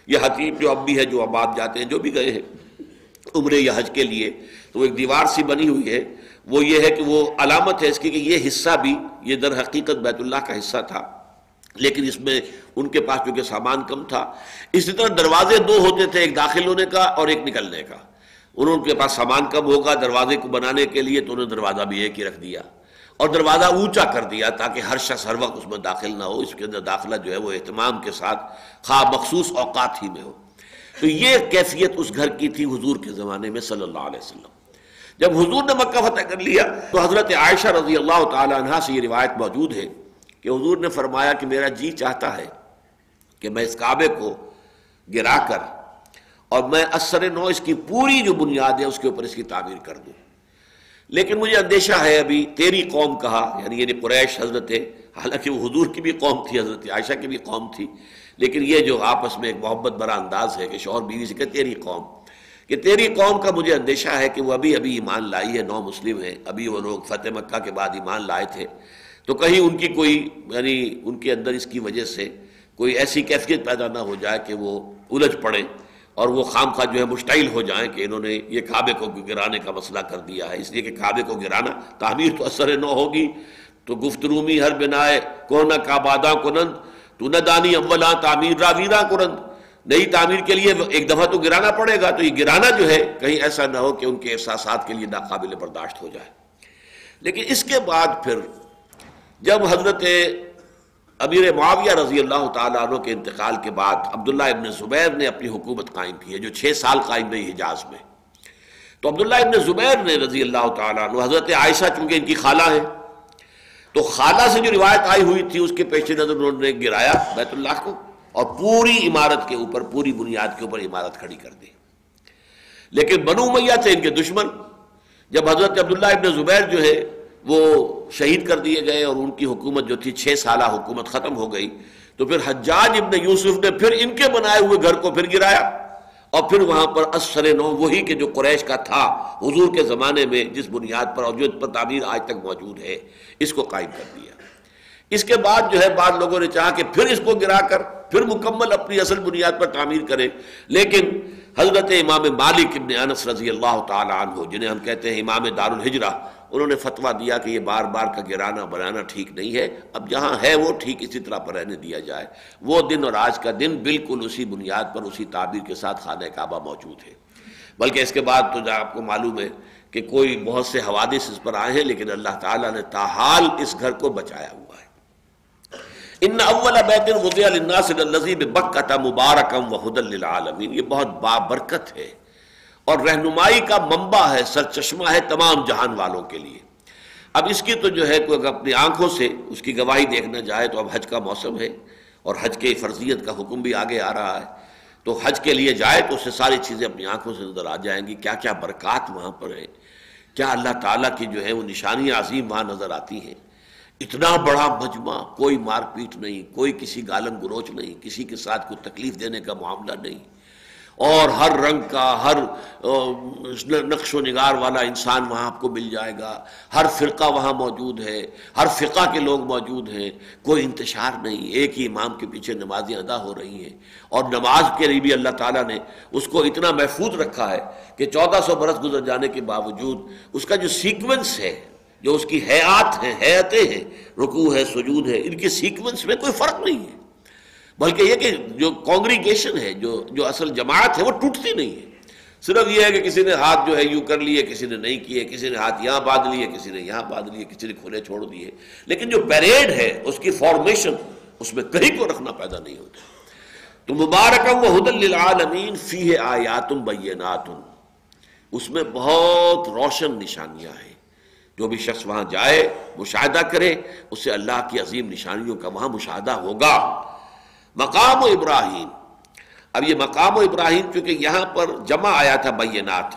یہ حتیم جو اب بھی ہے، جو آباد جاتے ہیں، جو بھی گئے ہیں عمر یا حج کے لیے تو ایک دیوار سی بنی ہوئی ہے، وہ یہ ہے کہ وہ علامت ہے اس کی کہ یہ حصہ بھی یہ در حقیقت بیت اللہ کا حصہ تھا، لیکن اس میں ان کے پاس چونکہ سامان کم تھا۔ اسی طرح دروازے دو ہوتے تھے، ایک داخل ہونے کا اور ایک نکلنے کا۔ انہوں کے پاس سامان کم ہوگا دروازے کو بنانے کے لیے تو انہوں نے دروازہ بھی ایک ہی رکھ دیا۔ اور دروازہ اونچا کر دیا تاکہ ہر شخص ہر وقت اس میں داخل نہ ہو، اس کے اندر داخلہ جو ہے وہ اہتمام کے ساتھ خواہ مخصوص اوقات ہی میں ہو۔ تو یہ کیفیت اس گھر کی تھی حضور کے زمانے میں صلی اللہ علیہ وسلم۔ جب حضور نے مکہ فتح کر لیا، تو حضرت عائشہ رضی اللہ تعالی عنہ سے یہ روایت موجود ہے کہ حضور نے فرمایا کہ میرا جی چاہتا ہے کہ میں اس کعبے کو گرا کر اور میں اثر نو اس کی پوری جو بنیاد ہے اس کے اوپر اس کی تعمیر کر دوں۔ لیکن مجھے اندیشہ ہے ابھی تیری قوم کہا یعنی یعنی قریش حضرت، حالانکہ وہ حضور کی بھی قوم تھی، حضرت عائشہ کی بھی قوم تھی لیکن یہ جو آپس میں ایک محبت برا انداز ہے کہ شوہر بیوی سے کہ تیری قوم، کہ تیری قوم کا مجھے اندیشہ ہے کہ وہ ابھی ابھی ایمان لائی ہے، نو مسلم ہیں، ابھی وہ لوگ فتح مکہ کے بعد ایمان لائے تھے۔ تو کہیں ان کی کوئی یعنی ان کے اندر اس کی وجہ سے کوئی ایسی کیفیت پیدا نہ ہو جائے کہ وہ الجھ پڑے اور وہ خام خواہ جو ہے مشتعل ہو جائیں کہ انہوں نے یہ کعبے کو گرانے کا مسئلہ کر دیا ہے۔ اس لیے کہ کعبے کو گرانا تعمیر تو اثر نہ ہوگی۔ تو گفترومی ہر بنائے کونا کعبادہ کنند تو نہ دانی اولا تعمیر، را ویرا نئی تعمیر کے لیے ایک دفعہ تو گرانا پڑے گا، تو یہ گرانا جو ہے، کہیں ایسا نہ ہو کہ ان کے احساسات کے لیے ناقابل برداشت ہو جائے۔ لیکن اس کے بعد پھر جب حضرت امیر معاویہ رضی اللہ تعالیٰ عنہ کے انتقال کے بعد عبداللہ ابن زبیر نے اپنی حکومت قائم کی ہے، جو چھ سال قائم رہی حجاز میں۔ تو عبداللہ ابن زبیر نے رضی اللہ تعالیٰ عنہ، حضرت عائشہ چونکہ ان کی خالہ ہے تو خالہ سے جو روایت آئی ہوئی تھی، اس کے پیش نظر انہوں نے گرایا بیت اللہ کو اور پوری عمارت کے اوپر، پوری بنیاد کے اوپر عمارت کھڑی کر دی۔ لیکن بنو میاں تھے ان کے دشمن۔ جب حضرت عبداللہ ابن زبیر جو ہے، وہ شہید کر دیے گئے اور ان کی حکومت جو تھی، چھ سالہ حکومت ختم ہو گئی۔ تو پھر حجاج ابن یوسف نے پھر ان کے بنائے ہوئے گھر کو پھر گرایا۔ اور پھر وہاں پر اثر نو وہی کے جو قریش کا تھا، حضور کے زمانے میں جس بنیاد پر اور جو پر تعمیر آج تک موجود ہے، اس کو قائم کر دیا۔ اس کے بعد جو ہے، بعض لوگوں نے چاہا کہ پھر اس کو گرا کر، پھر مکمل اپنی اصل بنیاد پر تعمیر کرے لیکن حضرت امام مالک ابن انس رضی اللہ تعالیٰ عنہ، جنہیں ہم کہتے ہیں امام دار الحجرہ انہوں نے فتویٰ دیا کہ یہ بار بار کا گرانا بنانا ٹھیک نہیں ہے۔ اب جہاں ہے وہ ٹھیک اسی طرح پر رہنے دیا جائے۔ وہ دن اور آج کا دن بالکل اسی بنیاد پر، اسی تعبیر کے ساتھ خانہ کعبہ موجود ہے۔ بلکہ اس کے بعد تو آپ کو معلوم ہے کہ کوئی بہت سے حوادث اس پر آئے ہیں، لیکن اللہ تعالیٰ نے تاحال اس گھر کو بچایا ہوا ہے۔ ان اول بیت وضع للناس الذي ببکۃ مبارکم وهدى للعالمین۔ یہ بہت بابرکت ہے۔ اور رہنمائی کا منبع ہے سر چشمہ ہے تمام جہان والوں کے لیے۔ اب اس کی تو جو ہے، کوئی اپنی آنکھوں سے اس کی گواہی دیکھنا جائے تو اب حج کا موسم ہے اور حج کے فرضیت کا حکم بھی آگے آ رہا ہے۔ تو حج کے لیے جائے تو اس سے ساری چیزیں اپنی آنکھوں سے نظر آ جائیں گی۔ کیا کیا برکات وہاں پر ہے کیا اللہ تعالیٰ کی جو ہے وہ نشانی عظیم وہاں نظر آتی ہیں؟ اتنا بڑا مجمع، کوئی مار پیٹ نہیں، کوئی کسی گالم گروچ نہیں، کسی کے ساتھ کوئی تکلیف دینے کا معاملہ نہیں۔ اور ہر رنگ کا، ہر نقش و نگار والا انسان وہاں آپ کو مل جائے گا۔ ہر فرقہ وہاں موجود ہے، ہر فقہ کے لوگ موجود ہیں۔ کوئی انتشار نہیں، ایک ہی امام کے پیچھے نمازیں ادا ہو رہی ہیں۔ اور نماز کے لیے بھی اللہ تعالیٰ نے اس کو اتنا محفوظ رکھا ہے کہ چودہ سو برس گزر جانے کے باوجود اس کا جو سیکوینس ہے، جو اس کی حیات ہیں حیاتیں ہیں، رکوع ہے، سجود ہے، ان کے سیکوینس میں کوئی فرق نہیں ہے۔ بلکہ یہ کہ جو کانگریگیشن ہے، جو جو اصل جماعت ہے، وہ ٹوٹتی نہیں ہے۔ صرف یہ ہے کہ کسی نے ہاتھ جو ہے یوں کر لیے، کسی نے نہیں کیے، کسی نے ہاتھ یہاں باندھ لیے، کسی نے یہاں باندھ لیے، کسی نے کھلے چھوڑ دیے۔ لیکن جو پیریڈ ہے، اس کی فارمیشن اس میں کہیں کو رکھنا پیدا نہیں ہوتا۔ تو مبارکم و حد للعالمین فی آیاتم بیناتم اس میں بہت روشن نشانیاں ہیں۔ جو بھی شخص وہاں جائے، مشاہدہ کرے اس سے اللہ کی عظیم نشانیوں کا وہاں مشاہدہ ہوگا۔ مقام و ابراہیم۔ اب یہ مقام و ابراہیم چونکہ یہاں پر جمع آیا تھا بینات،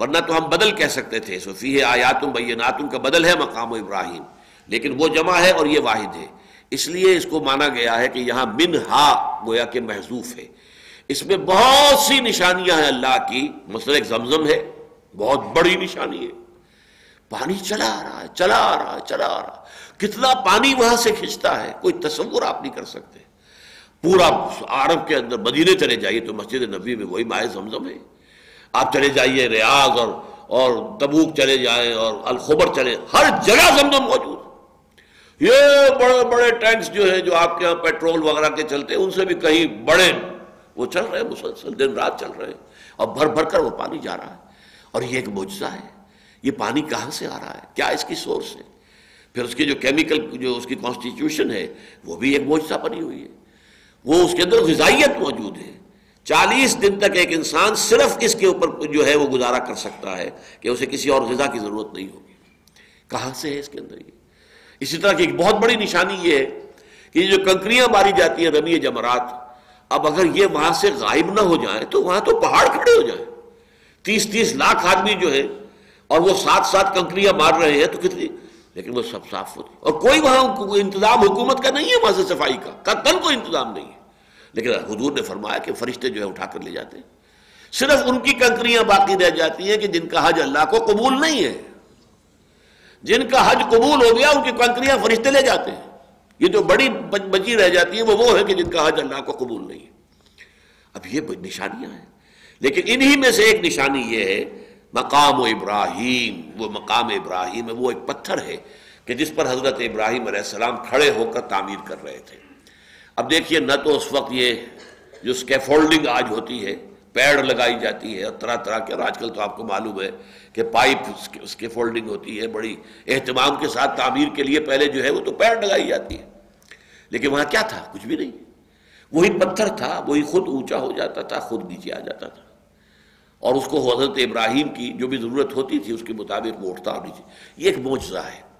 ورنہ تو ہم بدل کہہ سکتے تھے صفی ہے آیاتم بیناتم کا بدل ہے مقام و ابراہیم۔ لیکن وہ جمع ہے اور یہ واحد ہے۔ اس لیے اس کو مانا گیا ہے کہ یہاں من ہا گویا کہ محضوف ہے۔ اس میں بہت سی نشانیاں ہیں اللہ کی۔ مثلا ایک زمزم ہے، بہت بڑی نشانی ہے۔ پانی چلا آ رہا ہے، چلا آ رہا ہے، چلا آ رہا ہے۔ کتنا پانی وہاں سے کھنچتا ہے، کوئی تصور آپ نہیں کر سکتے۔ پورا عرب کے اندر مدینے چلے جائیے تو مسجد نبی میں وہی مائع زمزم ہے۔ آپ چلے جائیے، ریاض اور اور تبوک چلے جائیں اور الخبر چلے، ہر جگہ زمزم موجود۔ یہ بڑے بڑے ٹینکس جو ہیں جو آپ کے یہاں پیٹرول وغیرہ کے چلتے ہیں، ان سے بھی کہیں بڑے وہ چل رہے ہیں، مسلسل دن رات چل رہے ہیں اور بھر بھر کر وہ پانی جا رہا ہے۔ اور یہ ایک معجزہ ہے۔ یہ پانی کہاں سے آ رہا ہے؟ کیا اس کی سورس ہے؟ پھر اس کی جو کیمیکل، جو اس کی کانسٹیٹیوشن ہے، وہ بھی ایک معجزہ بنی ہوئی ہے۔ وہ اس کے اندر غذائیت موجود ہے۔ چالیس دن تک ایک انسان صرف اس کے اوپر جو ہے وہ گزارا کر سکتا ہے کہ اسے کسی اور غذا کی ضرورت نہیں ہوگی۔ کہاں سے ہے اس کے اندر یہ؟ اسی طرح کی ایک بہت بڑی نشانی یہ ہے کہ جو کنکریاں ماری جاتی ہیں رمی جمرات، اب اگر یہ وہاں سے غائب نہ ہو جائیں تو وہاں تو پہاڑ کھڑے ہو جائیں۔ تیس تیس لاکھ آدمی جو ہے اور وہ ساتھ ساتھ کنکریاں مار رہے ہیں تو کتنی لیکن وہ سب صاف ہوتی اور کوئی وہاں انتظام حکومت کا نہیں ہے، وہاں سے صفائی کا۔ کل کو انتظام نہیں ہے۔ لیکن حضور نے فرمایا کہ فرشتے جو ہے اٹھا کر لے جاتے ہیں۔ صرف ان کی کنکریاں باقی رہ جاتی ہیں کہ جن کا حج اللہ کو قبول نہیں ہے۔ جن کا حج قبول ہو گیا، ان کی کنکریاں فرشتے لے جاتے ہیں۔ یہ جو بڑی بچی رہ جاتی ہیں، وہ وہ ہے کہ جن کا حج اللہ کو قبول نہیں ہے۔ اب یہ نشانیاں ہیں۔ لیکن انہی میں سے ایک نشانی یہ ہے مقام و ابراہیم، وہ مقام ابراہیم ہے، وہ ایک پتھر ہے کہ جس پر حضرت ابراہیم علیہ السلام کھڑے ہو کر تعمیر کر رہے تھے۔ اب دیکھیے، نہ تو اس وقت یہ جو اسکیفولڈنگ آج ہوتی ہے، پیڑ لگائی جاتی ہے اور طرح طرح کے، اور آج کل تو آپ کو معلوم ہے کہ پائپ اس کے فولڈنگ ہوتی ہے، بڑی اہتمام کے ساتھ تعمیر کے لیے پہلے جو ہے وہ تو پیڑ لگائی جاتی ہے۔ لیکن وہاں کیا تھا؟ کچھ بھی نہیں۔ وہی پتھر تھا، وہی خود اونچا ہو جاتا تھا، خود نیچے آ جاتا تھا۔ اور اس کو حضرت ابراہیم کی جو بھی ضرورت ہوتی تھی اس کے مطابق وہ اٹھتا اور نیچے یہ ایک موجزہ ہے۔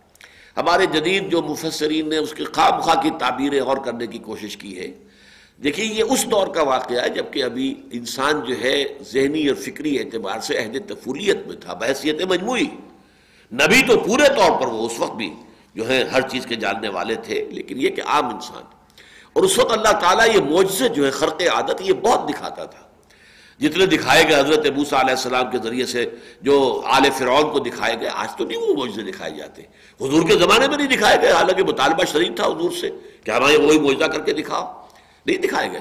ہمارے جدید جو مفسرین نے اس کے خواہ کی تعبیریں اور کرنے کی کوشش کی ہے۔ دیکھیے، یہ اس دور کا واقعہ ہے جبکہ ابھی انسان جو ہے ذہنی اور فکری اعتبار سے عہد تفولیت میں تھا، بحثیت مجموعی۔ نبی تو پورے طور پر وہ اس وقت بھی جو ہے ہر چیز کے جاننے والے تھے، لیکن یہ کہ عام انسان۔ اور اس وقت اللہ تعالیٰ یہ معجزے جو ہے خرق عادت، یہ بہت دکھاتا تھا۔ جتنے دکھائے گئے حضرت ابوسا علیہ السلام کے ذریعے سے، جو آل فرعون کو دکھائے گئے، آج تو نہیں وہ معجزے دکھائے جاتے۔ حضور کے زمانے میں نہیں دکھائے گئے، حالانکہ مطالبہ شریف تھا حضور سے کہ ہمیں وہی معجزہ کر کے دکھاؤ۔ نہیں دکھائے گئے۔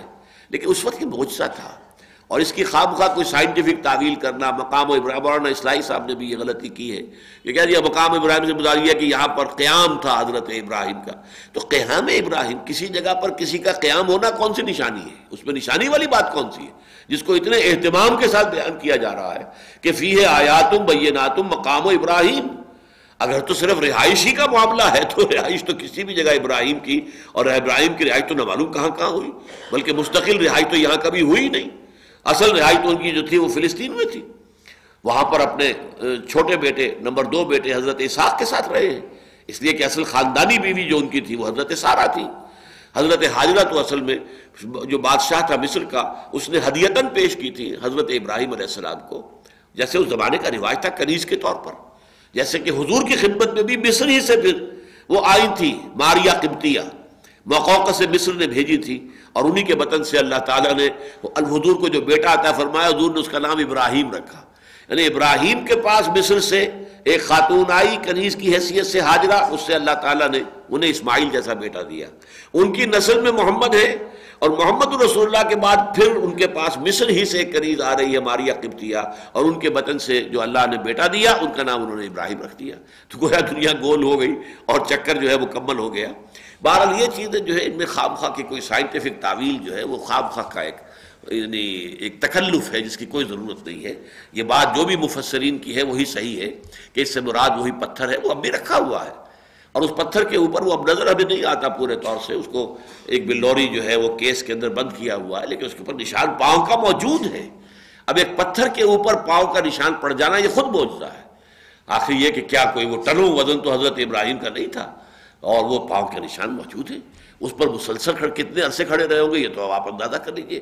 لیکن اس وقت یہ معجزہ تھا۔ اور اس کی خواب خواہ کوئی سائنٹیفک تعویل کرنا، مقام و ابراہیم مولانا اسلائی صاحب نے بھی یہ غلطی کی ہے۔ کہ کہہ دیا مقام ابراہیم سے بتا دیا کہ یہاں پر قیام تھا حضرت ابراہیم کا۔ تو قیام ابراہیم کسی جگہ پر کسی کا قیام ہونا کون سی نشانی ہے؟ اس میں نشانی والی بات کون سی ہے؟ جس کو اتنے اہتمام کے ساتھ بیان کیا جا رہا ہے کہ فی ہے آیاتم بیناتم مقام و ابراہیم۔ اگر تو صرف رہائشی کا معاملہ ہے، تو رہائش تو کسی بھی جگہ ابراہیم کی اور ابراہیم کی رہائش تو نہ معلوم کہاں کہاں ہوئی، بلکہ مستقل رہائش تو یہاں کبھی ہوئی نہیں۔ اصل رہائش تو ان کی جو تھی وہ فلسطین میں تھی۔ وہاں پر اپنے چھوٹے بیٹے، نمبر دو بیٹے حضرت اسحاق کے ساتھ رہے ہیں۔ اس لیے کہ اصل خاندانی بیوی جو ان کی تھی وہ حضرت سارا تھی۔ حضرت حاجرہ تو اصل میں جو بادشاہ تھا مصر کا، اس نے ہدیتاً پیش کی تھی حضرت ابراہیم علیہ السلام کو، جیسے اس زمانے کا رواج تھا کنیز کے طور پر۔ جیسے کہ حضور کی خدمت میں بھی مصر ہی سے پھر وہ آئی تھی، ماریا قبطیہ۔ موقع سے مصر نے بھیجی تھی۔ اور انہی کے بطن سے اللہ تعالیٰ نے الحضور کو جو بیٹا آتا فرمایا، حضور نے اس کا نام ابراہیم رکھا۔ یعنی ابراہیم کے پاس مصر سے ایک خاتون آئی، کنیز کی حیثیت سے حاجرہ، اس سے اللہ تعالیٰ نے انہیں اسماعیل جیسا بیٹا دیا۔ ان کی نسل میں محمد ہے اور محمد رسول اللہ کے بعد پھر ان کے پاس مصر ہی سے ایک کنیز آ رہی ہے ماریا قبطیہ، اور ان کے بطن سے جو اللہ نے بیٹا دیا، ان کا نام انہوں نے ابراہیم رکھ دیا۔ تو گویا دنیا گول ہو گئی اور چکر جو ہے مکمل ہو گیا۔ بہرحال یہ چیزیں جو ہے، ان میں خواب خواہ کی کوئی سائنٹیفک تعویل جو ہے، وہ خواب خواہ کا ایک یعنی ایک تکلف ہے، جس کی کوئی ضرورت نہیں ہے۔ یہ بات جو بھی مفسرین کی ہے، وہی صحیح ہے کہ اس سے مراد وہی پتھر ہے، وہ اب بھی رکھا ہوا ہے۔ اور اس پتھر کے اوپر وہ اب نظر ابھی نہیں آتا پورے طور سے۔ اس کو ایک بلوری جو ہے، وہ کیس کے اندر بند کیا ہوا ہے، لیکن اس کے اوپر نشان پاؤں کا موجود ہے۔ اب ایک پتھر کے اوپر پاؤں کا نشان پڑ جانا، یہ خود موجودہ ہے۔ آخر یہ کہ کیا کوئی وہ ٹنو وزن تو حضرت ابراہیم کا نہیں تھا۔ اور وہ پاؤں کے نشان موجود ہیں۔ اس پر مسلسل کھڑ کتنے عرصے کھڑے رہے ہوں گے؟ یہ تو آپ اندازہ کر لیجیے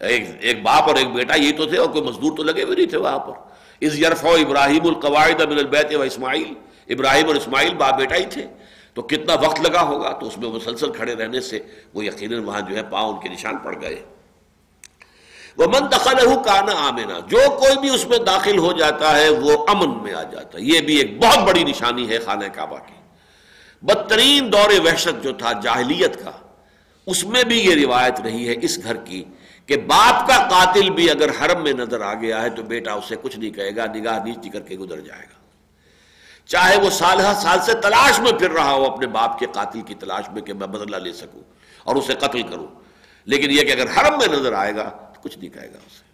ایک ایک باپ اور ایک بیٹا یہ تو تھے اور کوئی مزدور تو لگے ہوئے نہیں تھے وہاں پر۔ اس یرف ابراہیم القواعد من البیت و اسماعیل۔ ابراہیم اور اسماعیل باپ بیٹا ہی تھے۔ تو کتنا وقت لگا ہوگا؟ تو اس میں مسلسل کھڑے رہنے سے وہ یقیناً وہاں جو ہے پاؤں ان کے نشان پڑ گئے۔ وہ من دخل کانا آمینا جو کوئی بھی اس میں داخل ہو جاتا ہے وہ امن میں آ جاتا ہے۔ یہ بھی ایک بہت بڑی نشانی ہے خانہ کعبہ کی۔ بدترین دور وحشت جو تھا جاہلیت کا، اس میں بھی یہ روایت رہی ہے اس گھر کی کہ باپ کا قاتل بھی اگر حرم میں نظر آ گیا ہے تو بیٹا اسے کچھ نہیں کہے گا، نگاہ نیچی کر کے گزر جائے گا۔ چاہے وہ سال سال سے تلاش میں پھر رہا ہو اپنے باپ کے قاتل کی تلاش میں کہ میں بدلہ لے سکوں اور اسے قتل کروں، لیکن یہ کہ اگر حرم میں نظر آئے گا تو کچھ نہیں کہے گا اسے۔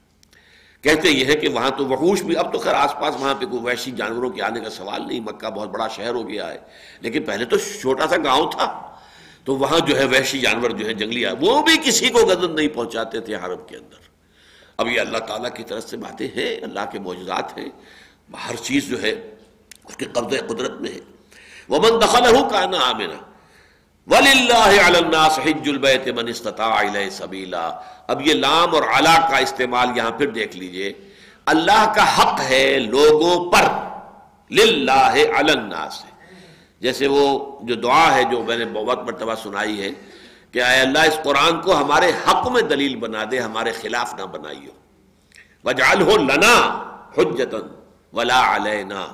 کہتے یہ ہے کہ وہاں تو وحوش بھی، اب تو خیر آس پاس وہاں پہ کوئی ویشی جانوروں کے آنے کا سوال نہیں، مکہ بہت بڑا شہر ہو گیا ہے۔ لیکن پہلے تو چھوٹا سا گاؤں تھا۔ تو وہاں جو ہے وحشی جانور جو ہے جنگلی وہ بھی کسی کو گزن نہیں پہنچاتے تھے حرم کے اندر۔ اب یہ اللہ تعالیٰ کی طرف سے باتیں ہیں، اللہ کے معجزات ہیں۔ ہر چیز جو ہے اس کے قبضے قدرت میں ہے۔ وہ من دخل ہو کا نا ولی اللہ حج البیت من استطاع الیہ سبیلا اب یہ لام اور علا کا استعمال یہاں پھر دیکھ لیجیے۔ اللہ کا حق ہے لوگوں پر۔ للہ النا سے جیسے وہ جو دعا ہے جو میں نے بہت مرتبہ سنائی ہے کہ اے اللہ، اس قرآن کو ہمارے حق میں دلیل بنا دے، ہمارے خلاف نہ بنائی ہو وجال ہو لنا حجتن ولا علینا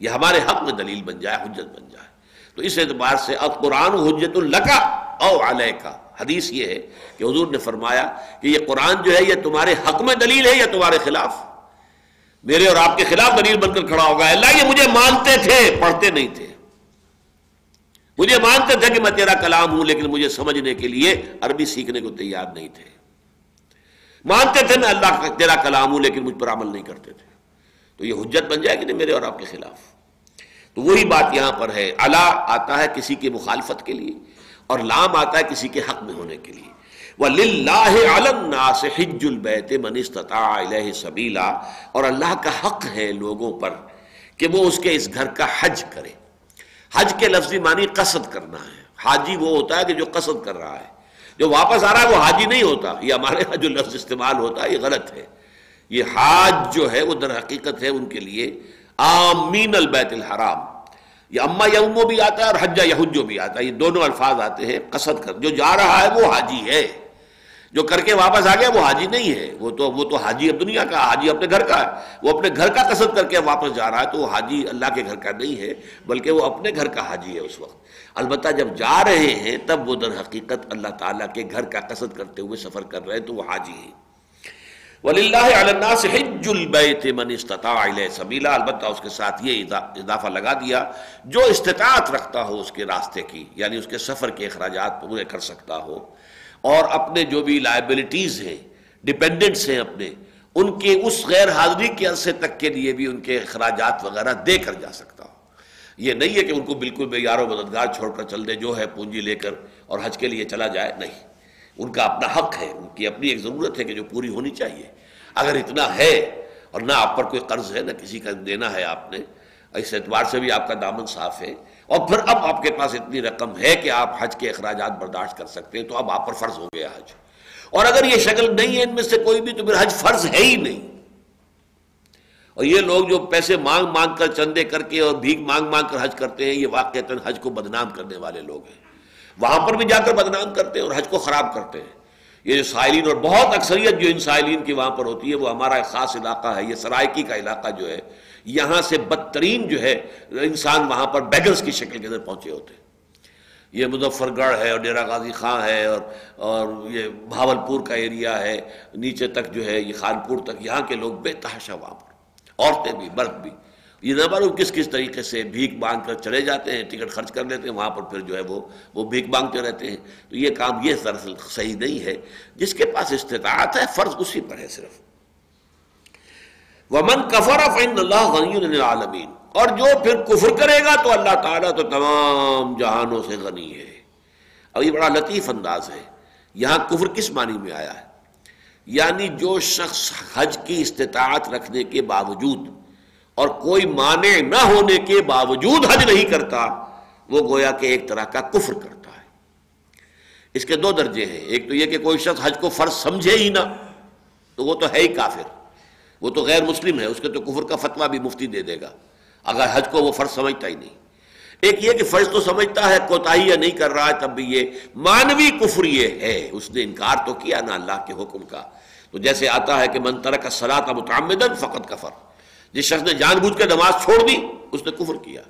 یہ ہمارے حق میں دلیل بن جائے، حجت بن جائے۔ تو اس اعتبار سے اب قرآن حجت القا او علیہ کا حدیث یہ ہے کہ حضور نے فرمایا کہ یہ قرآن جو ہے یہ تمہارے حق میں دلیل ہے یا تمہارے خلاف؟ میرے اور آپ کے خلاف دلیل بن کر کھڑا ہوگا۔ اللہ یہ مجھے مانتے تھے، پڑھتے نہیں تھے۔ مجھے مانتے تھے کہ میں تیرا کلام ہوں، لیکن مجھے سمجھنے کے لیے عربی سیکھنے کو تیار نہیں تھے۔ مانتے تھے میں اللہ کا تیرا کلام ہوں، لیکن مجھ پر عمل نہیں کرتے تھے۔ تو یہ حجت بن جائے گی نہیں میرے اور آپ کے خلاف؟ تو وہی بات یہاں پر ہے۔ اللہ آتا ہے کسی کی مخالفت کے لیے اور لام آتا ہے کسی کے حق میں ہونے کے لیے۔ وہ للہ سے حج البیت منستطاع سبیلا اور اللہ کا حق ہے لوگوں پر کہ وہ اس کے اس گھر کا حج کرے۔ حج کے لفظی معنی قصد کرنا ہے۔ حاجی وہ ہوتا ہے کہ جو قصد کر رہا ہے۔ جو واپس آ رہا ہے وہ حاجی نہیں ہوتا۔ یہ ہمارے یہاں جو لفظ استعمال ہوتا ہے، یہ غلط ہے۔ یہ حاج جو ہے وہ در حقیقت ہے ان کے لیے۔ آمین البیت الحرام۔ یہ اما یومو بھی آتا ہے اور حجہ یہجو بھی آتا ہے۔ یہ دونوں الفاظ آتے ہیں، قصد کر، جو جا رہا ہے وہ حاجی ہے۔ جو کر کے واپس آ گیا وہ حاجی نہیں ہے۔ وہ تو وہ تو حاجی اب دنیا کا، حاجی اپنے گھر کا ہے۔ وہ اپنے گھر کا قصد کر کے واپس جا رہا ہے تو وہ حاجی اللہ کے گھر کا نہیں ہے، بلکہ وہ اپنے گھر کا حاجی ہے اس وقت۔ البتہ جب جا رہے ہیں تب وہ در حقیقت اللہ تعالیٰ کے گھر کا قصد کرتے ہوئے سفر کر رہے ہیں تو وہ حاجی ہیں وَلِلَّهِ حِجُّ الْبَيْتِ مَنِ اسْتَطَاعَ إِلَيْهِ سَبِيلًا، البتہ اس کے ساتھ یہ اضافہ لگا دیا، جو استطاعت رکھتا ہو اس کے راستے کی یعنی اس کے سفر کے اخراجات پورے کر سکتا ہو، اور اپنے جو بھی لائبلٹیز ہیں ڈپینڈنٹس ہیں اپنے، ان کے اس غیر حاضری کے عرصے تک کے لیے بھی ان کے اخراجات وغیرہ دے کر جا سکتا ہو۔ یہ نہیں ہے کہ ان کو بالکل بے یار و مددگار چھوڑ کر چل دے، جو ہے پونجی لے کر اور حج کے لیے چلا جائے، نہیں۔ ان کا اپنا حق ہے، ان کی اپنی ایک ضرورت ہے کہ جو پوری ہونی چاہیے۔ اگر اتنا ہے اور نہ آپ پر کوئی قرض ہے، نہ کسی کا دینا ہے آپ نے، اس اعتبار سے بھی آپ کا دامن صاف ہے۔ اور پھر اب آپ کے پاس اتنی رقم ہے کہ آپ حج کے اخراجات برداشت کر سکتے ہیں، تو اب آپ پر فرض ہو گیا حج۔ اور اگر یہ شکل نہیں ہے، ان میں سے کوئی بھی، تو پھر حج فرض ہے ہی نہیں۔ اور یہ لوگ جو پیسے مانگ مانگ کر، چندے کر کے اور بھیک مانگ مانگ کر حج کرتے ہیں، یہ واقع حج کو بدنام کرنے والے لوگ ہیں۔ وہاں پر بھی جا کر بدنام کرتے ہیں اور حج کو خراب کرتے ہیں۔ یہ جو سائلین اور بہت اکثریت جو ان سائلین کی وہاں پر ہوتی ہے، وہ ہمارا ایک خاص علاقہ ہے، یہ سرائکی کا علاقہ جو ہے، یہاں سے بدترین جو ہے، انسان وہاں پر بیگرز کی شکل کے اندر پہنچے ہوتے ہیں۔ یہ مظفر گڑھ ہے اور ڈیرا غازی خاں ہے اور اور یہ بھاول پور کا ایریا ہے۔ نیچے تک جو ہے، یہ خانپور تک، یہاں کے لوگ بے تحاشا وہاں پر، عورتیں بھی، مرد بھی۔ یہ نہ معلوم کس کس طریقے سے بھیک مانگ کر چلے جاتے ہیں، ٹکٹ خرچ کر لیتے ہیں، وہاں پر پھر جو ہے وہ وہ بھیک مانگتے رہتے ہیں۔ تو یہ کام یہ دراصل صحیح نہیں ہے۔ جس کے پاس استطاعت ہے، فرض اسی پر ہے صرف۔ ومن کفر فن اللہ غنی عالمین اور جو پھر کفر کرے گا، تو اللہ تعالیٰ تو تمام جہانوں سے غنی ہے۔ اب یہ بڑا لطیف انداز ہے۔ یہاں کفر کس معنی میں آیا ہے؟ یعنی جو شخص حج کی استطاعت رکھنے کے باوجود اور کوئی معنی نہ ہونے کے باوجود حج نہیں کرتا، وہ گویا کہ ایک طرح کا کفر کرتا ہے۔ اس کے دو درجے ہیں۔ ایک تو یہ کہ کوئی شخص حج کو فرض سمجھے ہی نہ، تو وہ تو ہے ہی کافر۔ وہ تو غیر مسلم ہے، اس کے تو کفر کا فتویٰ بھی مفتی دے دے گا۔ اگر حج کو وہ فرض سمجھتا ہی نہیں۔ ایک یہ کہ فرض تو سمجھتا ہے کوتاہی یا نہیں کر رہا ہے، تب بھی یہ مانوی کفر یہ ہے۔ اس نے انکار تو کیا نا اللہ کے حکم کا۔ تو جیسے آتا ہے کہ منتر کا سلاط متعمدن فقط کفر۔ جس شخص نے جان بوجھ کے نماز چھوڑ دی، اس نے کفر کیا۔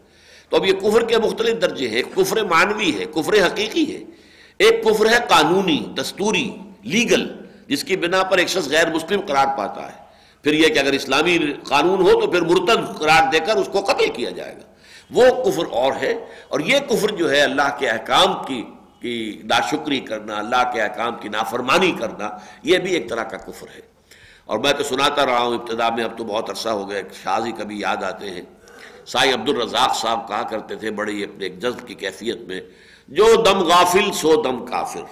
تو اب یہ کفر کے مختلف درجے ہیں، ایک کفر معنوی ہے، کفر حقیقی ہے۔ ایک کفر ہے قانونی، دستوری، لیگل، جس کی بنا پر ایک شخص غیر مسلم قرار پاتا ہے۔ پھر یہ کہ اگر اسلامی قانون ہو تو پھر مرتد قرار دے کر اس کو قتل کیا جائے گا۔ وہ کفر اور ہے، اور یہ کفر جو ہے اللہ کے احکام کی کی ناشکری کرنا، اللہ کے احکام کی نافرمانی کرنا، یہ بھی ایک طرح کا کفر ہے۔ اور میں تو سناتا رہا ہوں، ابتدا میں اب تو بہت عرصہ ہو گیا شاہی کبھی یاد آتے ہیں۔ سائی عبد الرزاق صاحب کہا کرتے تھے، بڑی اپنے ایک جذب کی کیفیت میں۔ جو دم غافل، سو دم کافر۔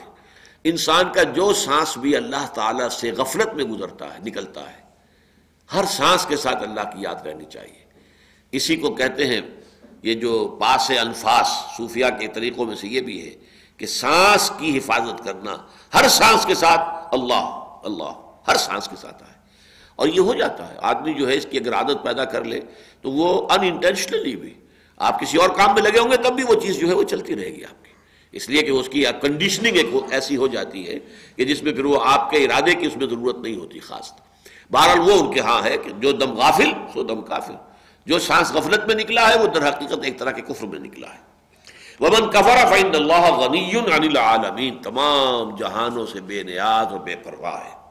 انسان کا جو سانس بھی اللہ تعالیٰ سے غفلت میں گزرتا ہے، نکلتا ہے، ہر سانس کے ساتھ اللہ کی یاد رہنی چاہیے۔ اسی کو کہتے ہیں، یہ جو پاس الفاظ صوفیہ کے طریقوں میں سے یہ بھی ہے کہ سانس کی حفاظت کرنا، ہر سانس کے ساتھ اللہ اللہ۔ ہر سانس کے ساتھ آئے اور یہ ہو جاتا ہے۔ آدمی جو ہے اس کی اگر عادت پیدا کر لے تو وہ ان انٹینشنلی بھی آپ کسی اور کام میں لگے ہوں گے تب بھی وہ چیز جو ہے وہ چلتی رہے گی آپ کی۔ اس لیے کہ اس کی کنڈیشننگ ایک ایسی ہو جاتی ہے کہ جس میں پھر وہ آپ کے ارادے کی اس میں ضرورت نہیں ہوتی خاص۔ بہرحال وہ ان کے ہاں ہے کہ جو دم غافل، سو دم کافل جو سانس غفلت میں نکلا ہے وہ در حقیقت ایک طرح کے کفر میں نکلا ہے۔ ومن کفر فعند اللہ غنی عن العالمین تمام جہانوں سے بے نیاز اور بے پرواہ ہے۔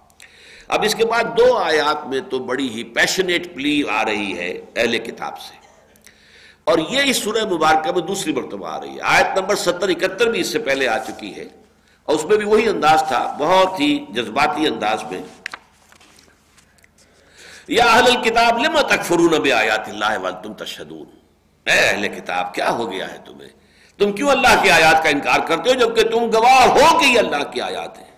اب اس کے بعد دو آیات میں تو بڑی ہی پیشنیٹ پلی آ رہی ہے اہل کتاب سے۔ اور یہ اس سورہ مبارکہ میں دوسری مرتبہ آ رہی ہے۔ آیت نمبر ستر اکہتر بھی اس سے پہلے آ چکی ہے۔ اور اس میں بھی وہی انداز تھا، بہت ہی جذباتی انداز میں۔ یا اہل الکتاب لما تکفرون بے آیات اللہ والتم تشہدون۔ اے اہل کتاب، کیا ہو گیا ہے تمہیں؟ تم کیوں اللہ کی آیات کا انکار کرتے ہو جبکہ تم گواہ ہو کہ یہ اللہ کی آیات ہیں؟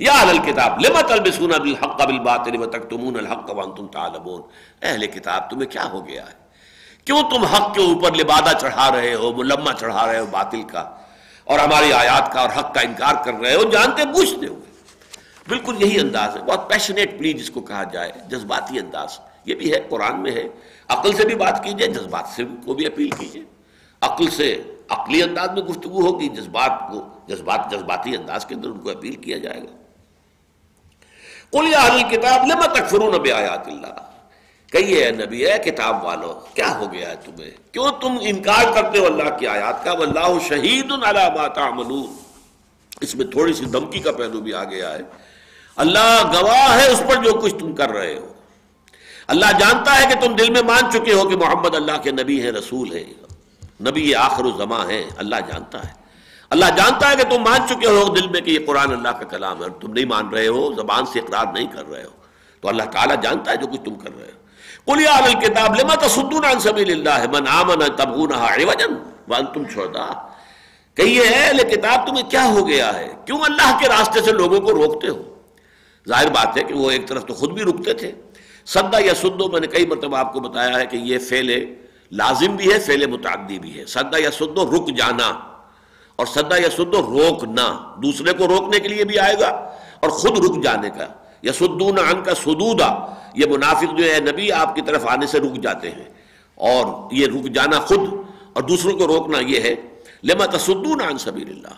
یا اہل الکتاب لما تلبسون بالحق بالباطل وتکتمون الحق وانتم تعلمون۔ اہل کتاب، تمہیں کیا ہو گیا ہے؟ کیوں تم حق کے اوپر لبادہ چڑھا رہے ہو، ملمہ چڑھا رہے ہو باطل کا؟ اور ہماری آیات کا اور حق کا انکار کر رہے ہو، جانتے بوجھتے ہوئے۔ بالکل یہی انداز ہے، بہت پیشنیٹ پلی جس کو کہا جائے، جذباتی انداز۔ یہ بھی ہے، قرآن میں ہے۔ عقل سے بھی بات کیجیے، جذبات سے کو بھی اپیل کیجیے۔ عقل سے عقلی انداز میں گفتگو ہوگی، جذبات کو، جذبات، جذباتی انداز کے اندر ان کو اپیل کیا جائے گا۔ کتاب لما تکفرون بآیات اللہ؟ کہیے، اے نبی، اے کتاب والو، کیا ہو گیا ہے تمہیں؟ کیوں تم انکار کرتے ہو اللہ کی آیات کا؟ واللہ شہید علی ما تعملون۔ اس میں تھوڑی سی دھمکی کا پہلو بھی آ گیا ہے۔ اللہ گواہ ہے اس پر جو کچھ تم کر رہے ہو۔ اللہ جانتا ہے کہ تم دل میں مان چکے ہو کہ محمد اللہ کے نبی ہیں، رسول ہیں۔ نبی آخر الزما ہے اللہ جانتا ہے۔ اللہ جانتا ہے کہ تم مان چکے ہو دل میں کہ یہ قرآن اللہ کا کلام ہے اور تم نہیں مان رہے ہو، زبان سے اقرار نہیں کر رہے ہو۔ تو اللہ تعالیٰ جانتا ہے جو کچھ تم کر رہے ہو۔ قلیا الکتاب لما تصدون عن سبیل اللہ؟ من آمن تبغونها عوجا وانتم شهداء کہیے اہل کتاب، تمہیں کیا ہو گیا ہے؟ کیوں اللہ کے راستے سے لوگوں کو روکتے ہو؟ ظاہر بات ہے کہ وہ ایک طرف تو خود بھی رکتے تھے۔ سدا یا سدو، میں نے کئی مرتبہ آپ کو بتایا ہے کہ یہ فعل لازم بھی ہے، فعل متعدی بھی ہے۔ سدا یا سدو، رک جانا۔ اور سدا یا سدو روکنا، دوسرے کو روکنے کے لیے بھی آئے گا اور خود رک جانے کا۔ یا سدون عن کا سدودا، یہ منافق جو ہے نبی، آپ کی طرف آنے سے رک جاتے ہیں۔ اور یہ رک جانا خود اور دوسروں کو روکنا یہ ہے۔ لما تصدون عن سبیل اللہ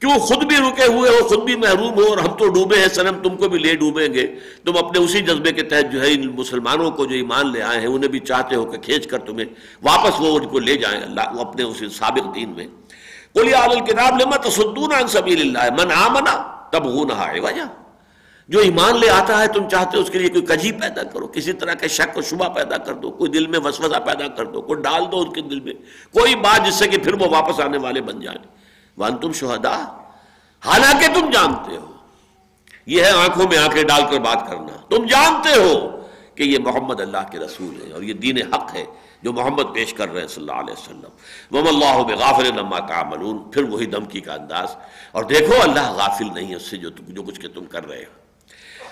کیوں خود بھی رکے ہوئے ہو، خود بھی محروم ہو اور ہم تو ڈوبے ہیں سنم تم کو بھی لے ڈوبیں گے۔ تم اپنے اسی جذبے کے تحت جو ہے ان مسلمانوں کو جو ایمان لے آئے ہیں، انہیں بھی چاہتے ہو کہ کھینچ کر تمہیں واپس وہ ان کو لے جائیں۔ اللہ، وہ اپنے اسی سابق دین میں۔ قل یا الکتاب لما تصدون عن سبیل اللہ؟ من آمنا تب غنہا وجہ جو ایمان لے آتا ہے، تم چاہتے ہو اس کے لیے کوئی کجی پیدا کرو، کسی طرح کے شک و شبہ پیدا کر دو، کوئی دل میں وسوسہ پیدا کر دو، کوئی ڈال دو ان کے دل میں۔ کوئی بات جس سے کہ پھر وہ واپس آنے والے بن جائیں۔ وان تم شہدا حالانکہ تم جانتے ہو۔ یہ ہے آنکھوں میں آنکھیں ڈال کر بات کرنا۔ تم جانتے ہو کہ یہ محمد اللہ کے رسول ہے اور یہ دین حق ہے۔ جو محمد پیش کر رہے ہیں صلی اللہ علیہ وسلم۔ وم اللہ بغافل نما تعملون۔ پھر وہی دمکی کا انداز۔ اور دیکھو اللہ غافل نہیں ہے اس سے جو جو کچھ کہ تم کر رہے ہو۔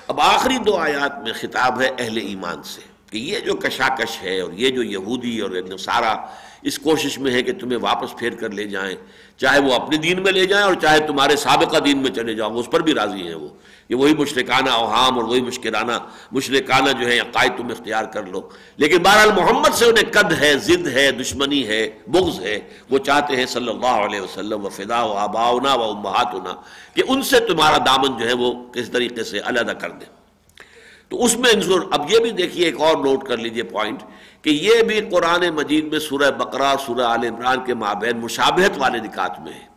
اب آخری دو آیات میں خطاب ہے اہل ایمان سے کہ یہ جو کشاکش ہے اور یہ جو یہودی اور نصارہ اس کوشش میں ہے کہ تمہیں واپس پھیر کر لے جائیں، چاہے وہ اپنے دین میں لے جائیں اور چاہے تمہارے سابقہ دین میں چلے جاؤ اس پر بھی راضی ہیں وہ۔ یہ وہی مشرکانہ اوہام اور وہی مشکرانہ مشرکانہ جو ہے عقائد تم اختیار کر لو۔ لیکن بہرحال محمد سے انہیں قد ہے، ضد ہے، دشمنی ہے، بغض ہے، وہ چاہتے ہیں صلی اللہ علیہ وسلم و فدا و آباؤنا و امہاتنا کہ ان سے تمہارا دامن جو ہے وہ کس طریقے سے علیحدہ کر دیں تو اس میں انصور اب یہ بھی دیکھیے، ایک اور نوٹ کر لیجیے پوائنٹ کہ یہ بھی قرآن مجید میں سورہ بقرہ، سورہ آل عمران کے مابین مشابہت والے نکات میں ہے۔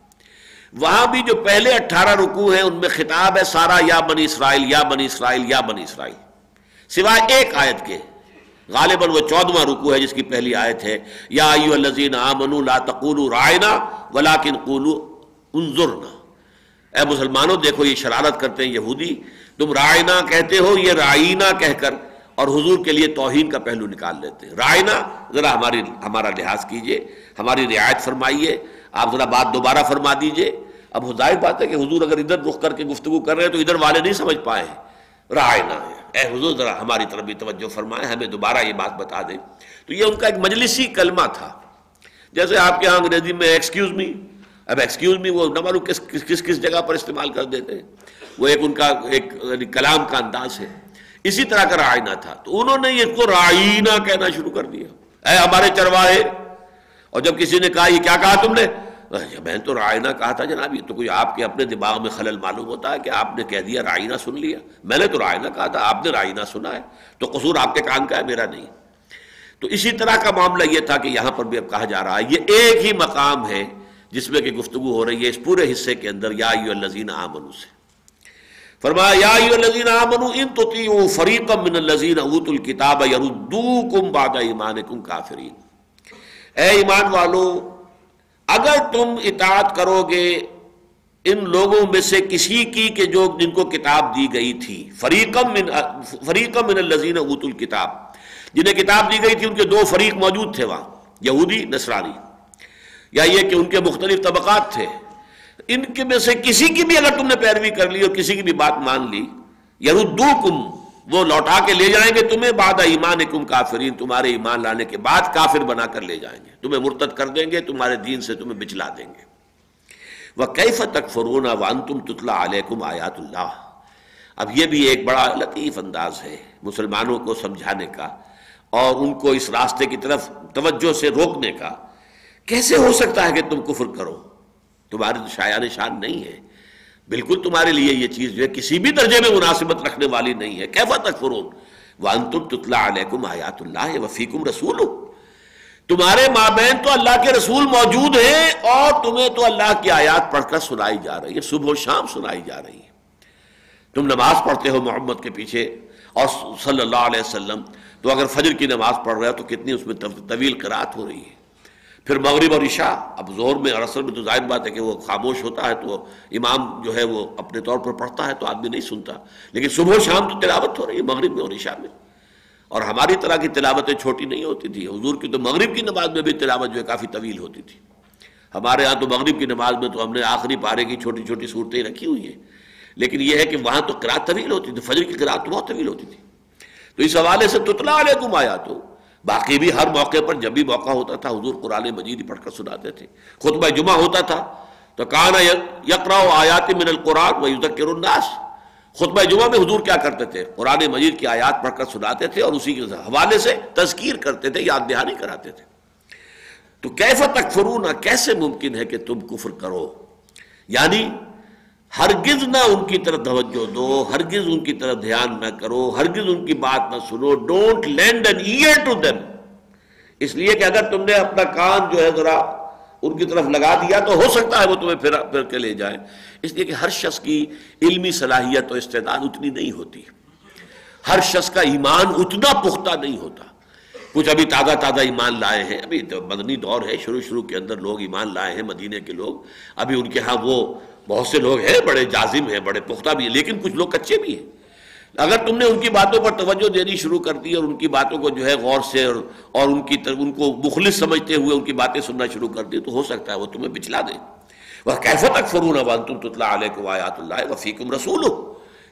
وہاں بھی جو پہلے اٹھارہ رکوع ہیں، ان میں خطاب ہے، سارا یا بنی اسرائیل، یا بنی اسرائیل، یا بنی اسرائیل۔ سوائے ایک آیت کے، غالباً وہ چودواں رکوع ہے جس کی پہلی آیت ہے۔ یا ایو الذین آمنوا لا تقولوا رائنا ولیکن قولوا انظرنا۔ اے مسلمانوں، دیکھو یہ شرارت کرتے ہیں یہودی۔ تم رائنا کہتے ہو، یہ رائنا کہہ کر اور حضور کے لیے توہین کا پہلو نکال لیتے ہیں۔ رائنا، ذرا ہماری، ہمارا لحاظ کیجیے، ہماری رعایت فرمائیے۔ آپ ذرا بات دوبارہ فرما دیجیے۔ اب ظاہر بات ہے کہ حضور اگر ادھر رخ کر کے گفتگو کر رہے ہیں تو ادھر والے نہیں سمجھ پائے ہیں۔ رائنا ہے۔ اے حضور، ذرا ہماری طرف بھی توجہ فرمائے ہمیں دوبارہ یہ بات بتا دیں۔ تو یہ ان کا ایک مجلسی کلمہ تھا۔ جیسے آپ کے ہاں انگریزی میں ایکسکیوز می اب ایکسکیوز می وہ نہ معلوم کس کس کس جگہ پر استعمال کر دیتے ہیں۔ وہ ایک ان کا ایک یعنی کلام کا انداز ہے۔ اسی طرح کا رائنا تھا۔ تو انہوں نے اس کو رائنا کہنا شروع کر دیا۔ اے ہمارے چرواہے اور جب کسی نے کہا، یہ کیا کہا تم نے؟ میں تو رائنا کہا تھا جناب، یہ تو کوئی آپ کے اپنے دماغ میں خلل معلوم ہوتا ہے کہ آپ نے کہہ دیا رائنا سن لیا۔ میں نے تو رائنا کہا تھا، آپ نے رائنا سنا ہے۔ تو قصور آپ کے کان کا ہے، میرا نہیں۔ تو اسی طرح کا معاملہ یہ تھا کہ یہاں پر بھی اب کہا جا رہا ہے، یہ ایک ہی مقام ہے جس میں کہ گفتگو ہو رہی ہے اس پورے حصے کے اندر، یا الزین آمنو سے۔ فرمایا، یا الذین آمنو ان تطیعوا فریقا من الذین اوتوا الکتاب یردوکم بعد ایمانکم کافرین۔ اے ایمان والو، اگر تم اطاعت کرو گے ان لوگوں میں سے کسی کی کہ جو جن کو کتاب دی گئی تھی۔ فریقم من فریقم من الذین اوتوا الکتاب۔ جنہیں کتاب دی گئی تھی، ان کے دو فریق موجود تھے وہاں، یہودی، نصرانی۔ یا یہ کہ ان کے مختلف طبقات تھے۔ ان کے میں سے کسی کی بھی اگر تم نے پیروی کر لی اور کسی کی بھی بات مان لی، یردوکم وہ لوٹا کے لے جائیں گے تمہیں، بعد ایمان کم کافرین، تمہارے ایمان لانے کے بعد کافر بنا کر لے جائیں گے۔ تمہیں مرتد کر دیں گے، تمہارے دین سے تمہیں بچلا دیں گے۔ وہ کیف تک فرون وان تم تتلا علیکم آیات اللہ اب یہ بھی ایک بڑا لطیف انداز ہے مسلمانوں کو سمجھانے کا اور ان کو اس راستے کی طرف توجہ سے روکنے کا۔ کیسے ہو سکتا ہے کہ تم کفر کرو؟ تمہاری تو شاعر نشان نہیں ہے۔ بالکل تمہارے لیے یہ چیز جو ہے کسی بھی درجے میں مناسبت رکھنے والی نہیں ہے۔ کیفا تک فرون وانتم تتلا علیکم آیات اللہ وفیکم رسول تمہارے مابین تو اللہ کے رسول موجود ہیں اور تمہیں تو اللہ کی آیات پڑھ کر سنائی جا رہی ہے، صبح و شام سنائی جا رہی ہے۔ تم نماز پڑھتے ہو محمد کے پیچھے اور صلی اللہ علیہ وسلم، تو اگر فجر کی نماز پڑھ رہے ہو تو کتنی اس میں طویل قرات ہو رہی ہے۔ پھر مغرب اور عشاء، اب زور میں اور اصل میں تو ظاہر بات ہے کہ وہ خاموش ہوتا ہے تو امام جو ہے وہ اپنے طور پر پڑھتا ہے تو آدمی نہیں سنتا۔ لیکن صبح و شام تو تلاوت ہو رہی ہے مغرب میں اور عشاء میں۔ اور ہماری طرح کی تلاوتیں چھوٹی نہیں ہوتی تھی حضور کی تو مغرب کی نماز میں بھی تلاوت جو ہے کافی طویل ہوتی تھی۔ ہمارے ہاں تو مغرب کی نماز میں تو ہم نے آخری پارے کی چھوٹی چھوٹی صورتیں رکھی ہوئی ہیں۔ لیکن یہ ہے کہ وہاں تو قرآت طویل ہوتی تھی، فجر کی قرآت تو بہت طویل ہوتی تھی۔ تو اس حوالے سے تتلا علیکم آیا تو باقی بھی ہر موقع پر جب بھی موقع ہوتا تھا حضور قرآن مجید پڑھ کر سناتے تھے۔ خطبہ جمعہ ہوتا تھا۔ تو کانا یقرا آیات من القرآن و ذکر الناس۔ خطبہ جمعہ میں حضور کیا کرتے تھے؟ قرآن مجید کی آیات پڑھ کر سناتے تھے اور اسی کے حوالے سے تذکیر کرتے تھے، یاد دہانی کراتے تھے۔ تو کیف تک کیسے ممکن ہے کہ تم کفر کرو؟ یعنی ہرگز نہ ان کی طرف توجہ دو، ہرگز ان کی طرف دھیان نہ کرو، ہرگز ان کی بات نہ سنو don't lend an ear to them اس لیے کہ اگر تم نے اپنا کان جو ہے ذرا ان کی طرف لگا دیا تو ہو سکتا ہے وہ تمہیں پھر پھر کے لے جائیں۔ اس لیے کہ ہر شخص کی علمی صلاحیت و استعداد اتنی نہیں ہوتی۔ ہر شخص کا ایمان اتنا پختہ نہیں ہوتا۔ کچھ ابھی تازہ تازہ ایمان لائے ہیں، ابھی مدنی دور ہے، شروع شروع کے اندر لوگ ایمان لائے ہیں، مدینے کے لوگ۔ ابھی ان کے ہاں وہ بہت سے لوگ ہیں، بڑے جازم ہیں، بڑے پختہ بھی ہیں، لیکن کچھ لوگ کچے بھی ہیں۔ اگر تم نے ان کی باتوں پر توجہ دینی شروع کر دی اور ان کی باتوں کو جو ہے غور سے اور ان کی ان کو مخلص سمجھتے ہوئے ان کی باتیں سننا شروع کر دی تو ہو سکتا ہے وہ تمہیں بچلا دے۔ وہ کیفت تک فرون تم تطلع علیہ آیات اللہ وفیقم رسول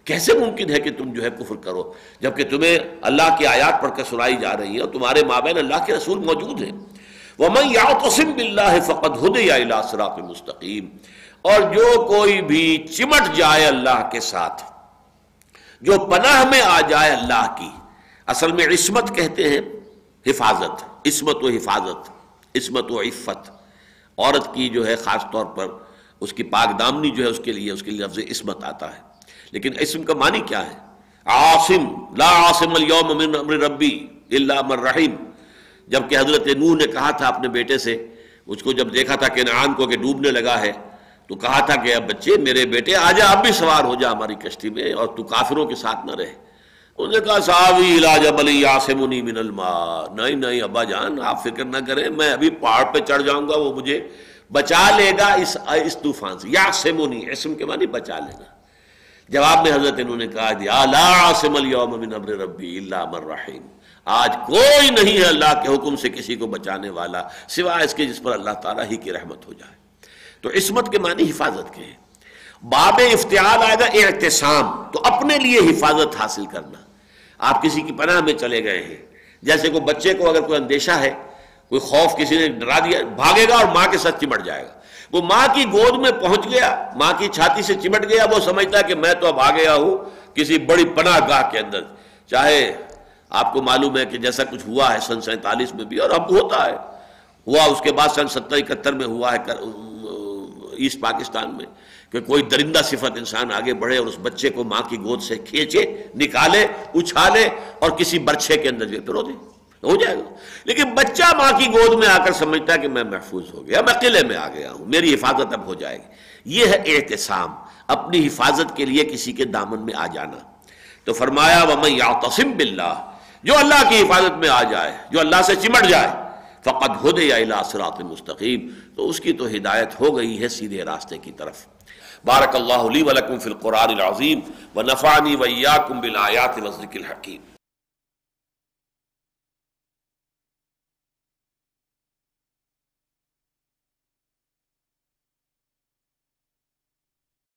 کیسے ممکن ہے کہ تم جو ہے کفر کرو؟ جبکہ تمہیں اللہ کی آیات پڑھ کر سنائی جا رہی ہیں اور تمہارے مابین اللہ کے رسول موجود ہیں۔ وہ میں یا قسم بلّہ فقط ہد یا مستقیم اور جو کوئی بھی چمٹ جائے اللہ کے ساتھ، جو پناہ میں آ جائے اللہ کی، اصل میں عصمت کہتے ہیں حفاظت، عصمت و حفاظت، عصمت و عفت۔ عورت کی جو ہے خاص طور پر اس کی پاک دامنی جو ہے اس کے لیے، اس کے لیے لفظ عصمت آتا ہے۔ لیکن اسم کا معنی کیا ہے؟ عاصم، لا عاصم اليوم من امر ربی اللہ من رحیم۔ جبکہ حضرت نوح نے کہا تھا اپنے بیٹے سے، اس کو جب دیکھا تھا کہ نعان کو کہ ڈوبنے لگا ہے تو کہا تھا کہ اب بچے میرے بیٹے آ جا، اب بھی سوار ہو جا ہماری کشتی میں اور تو کافروں کے ساتھ نہ رہے۔ انہوں نے کہا صاحبی علاج بلی آسمنی من الماء۔ نہیں نہیں، ابا جان، آپ فکر نہ کریں، میں ابھی پہاڑ پہ چڑھ جاؤں گا، وہ مجھے بچا لے گا اس اس طوفان سے۔ یاسمنی اسم کے معنی بچا لے گا۔ جواب میں حضرت انہوں نے کہا دیا، لا عاصم اليوم من امر ربی الا من رحیم۔ آج کوئی نہیں ہے اللہ کے حکم سے کسی کو بچانے والا، سوائے اس کے جس پر اللہ تعالیٰ ہی کی رحمت ہو جائے۔ تو عصمت کے معنی حفاظت کے ہیں۔ باب افتعال آئے گا احتسام تو اپنے لیے حفاظت حاصل کرنا۔ آپ کسی کی پناہ میں چلے گئے ہیں۔ جیسے کوئی بچے کو اگر کوئی اندیشہ ہے، کوئی خوف کسی نے ڈرا دیا، بھاگے گا اور ماں کے ساتھ چمٹ جائے گا۔ وہ ماں کی گود میں پہنچ گیا، ماں کی چھاتی سے چمٹ گیا، وہ سمجھتا ہے کہ میں تو اب آ گیا ہوں کسی بڑی پناہ گاہ کے اندر۔ چاہے آپ کو معلوم ہے کہ جیسا کچھ ہوا ہے سن سینتالیس میں بھی اور اب ہوتا ہے۔ ہوا اس کے بعد سن ستر اکہتر میں ہوا ہے ایسٹ پاکستان میں کہ کوئی درندہ صفت انسان آگے بڑھے اور اس بچے کو ماں کی گود سے کھینچے، نکالے، اچھالے اور کسی برچھے کے اندر جو پھر دے۔ ہو جائے گا۔ لیکن بچہ ماں کی گود میں آ کر سمجھتا ہے کہ میں محفوظ ہو گیا، میں قلعے میں آ گیا ہوں، میری حفاظت اب ہو جائے گی۔ یہ ہے احتسام، اپنی حفاظت کے لیے کسی کے دامن میں آ جانا۔ تو فرمایا، وَمَن يَعْتَصِم بِاللَّهِ، جو اللہ کی حفاظت میں آ جائے، جو اللہ سے چمٹ جائے فقط ہو دے یا الاثرات مستقیم تو اس کی تو ہدایت ہو گئی ہے سیدھے راستے کی طرف۔ بارک اللہ لی ولکم فی القرآن العظیم۔ ویا ویاکم بالآیات وزرک الحکیم۔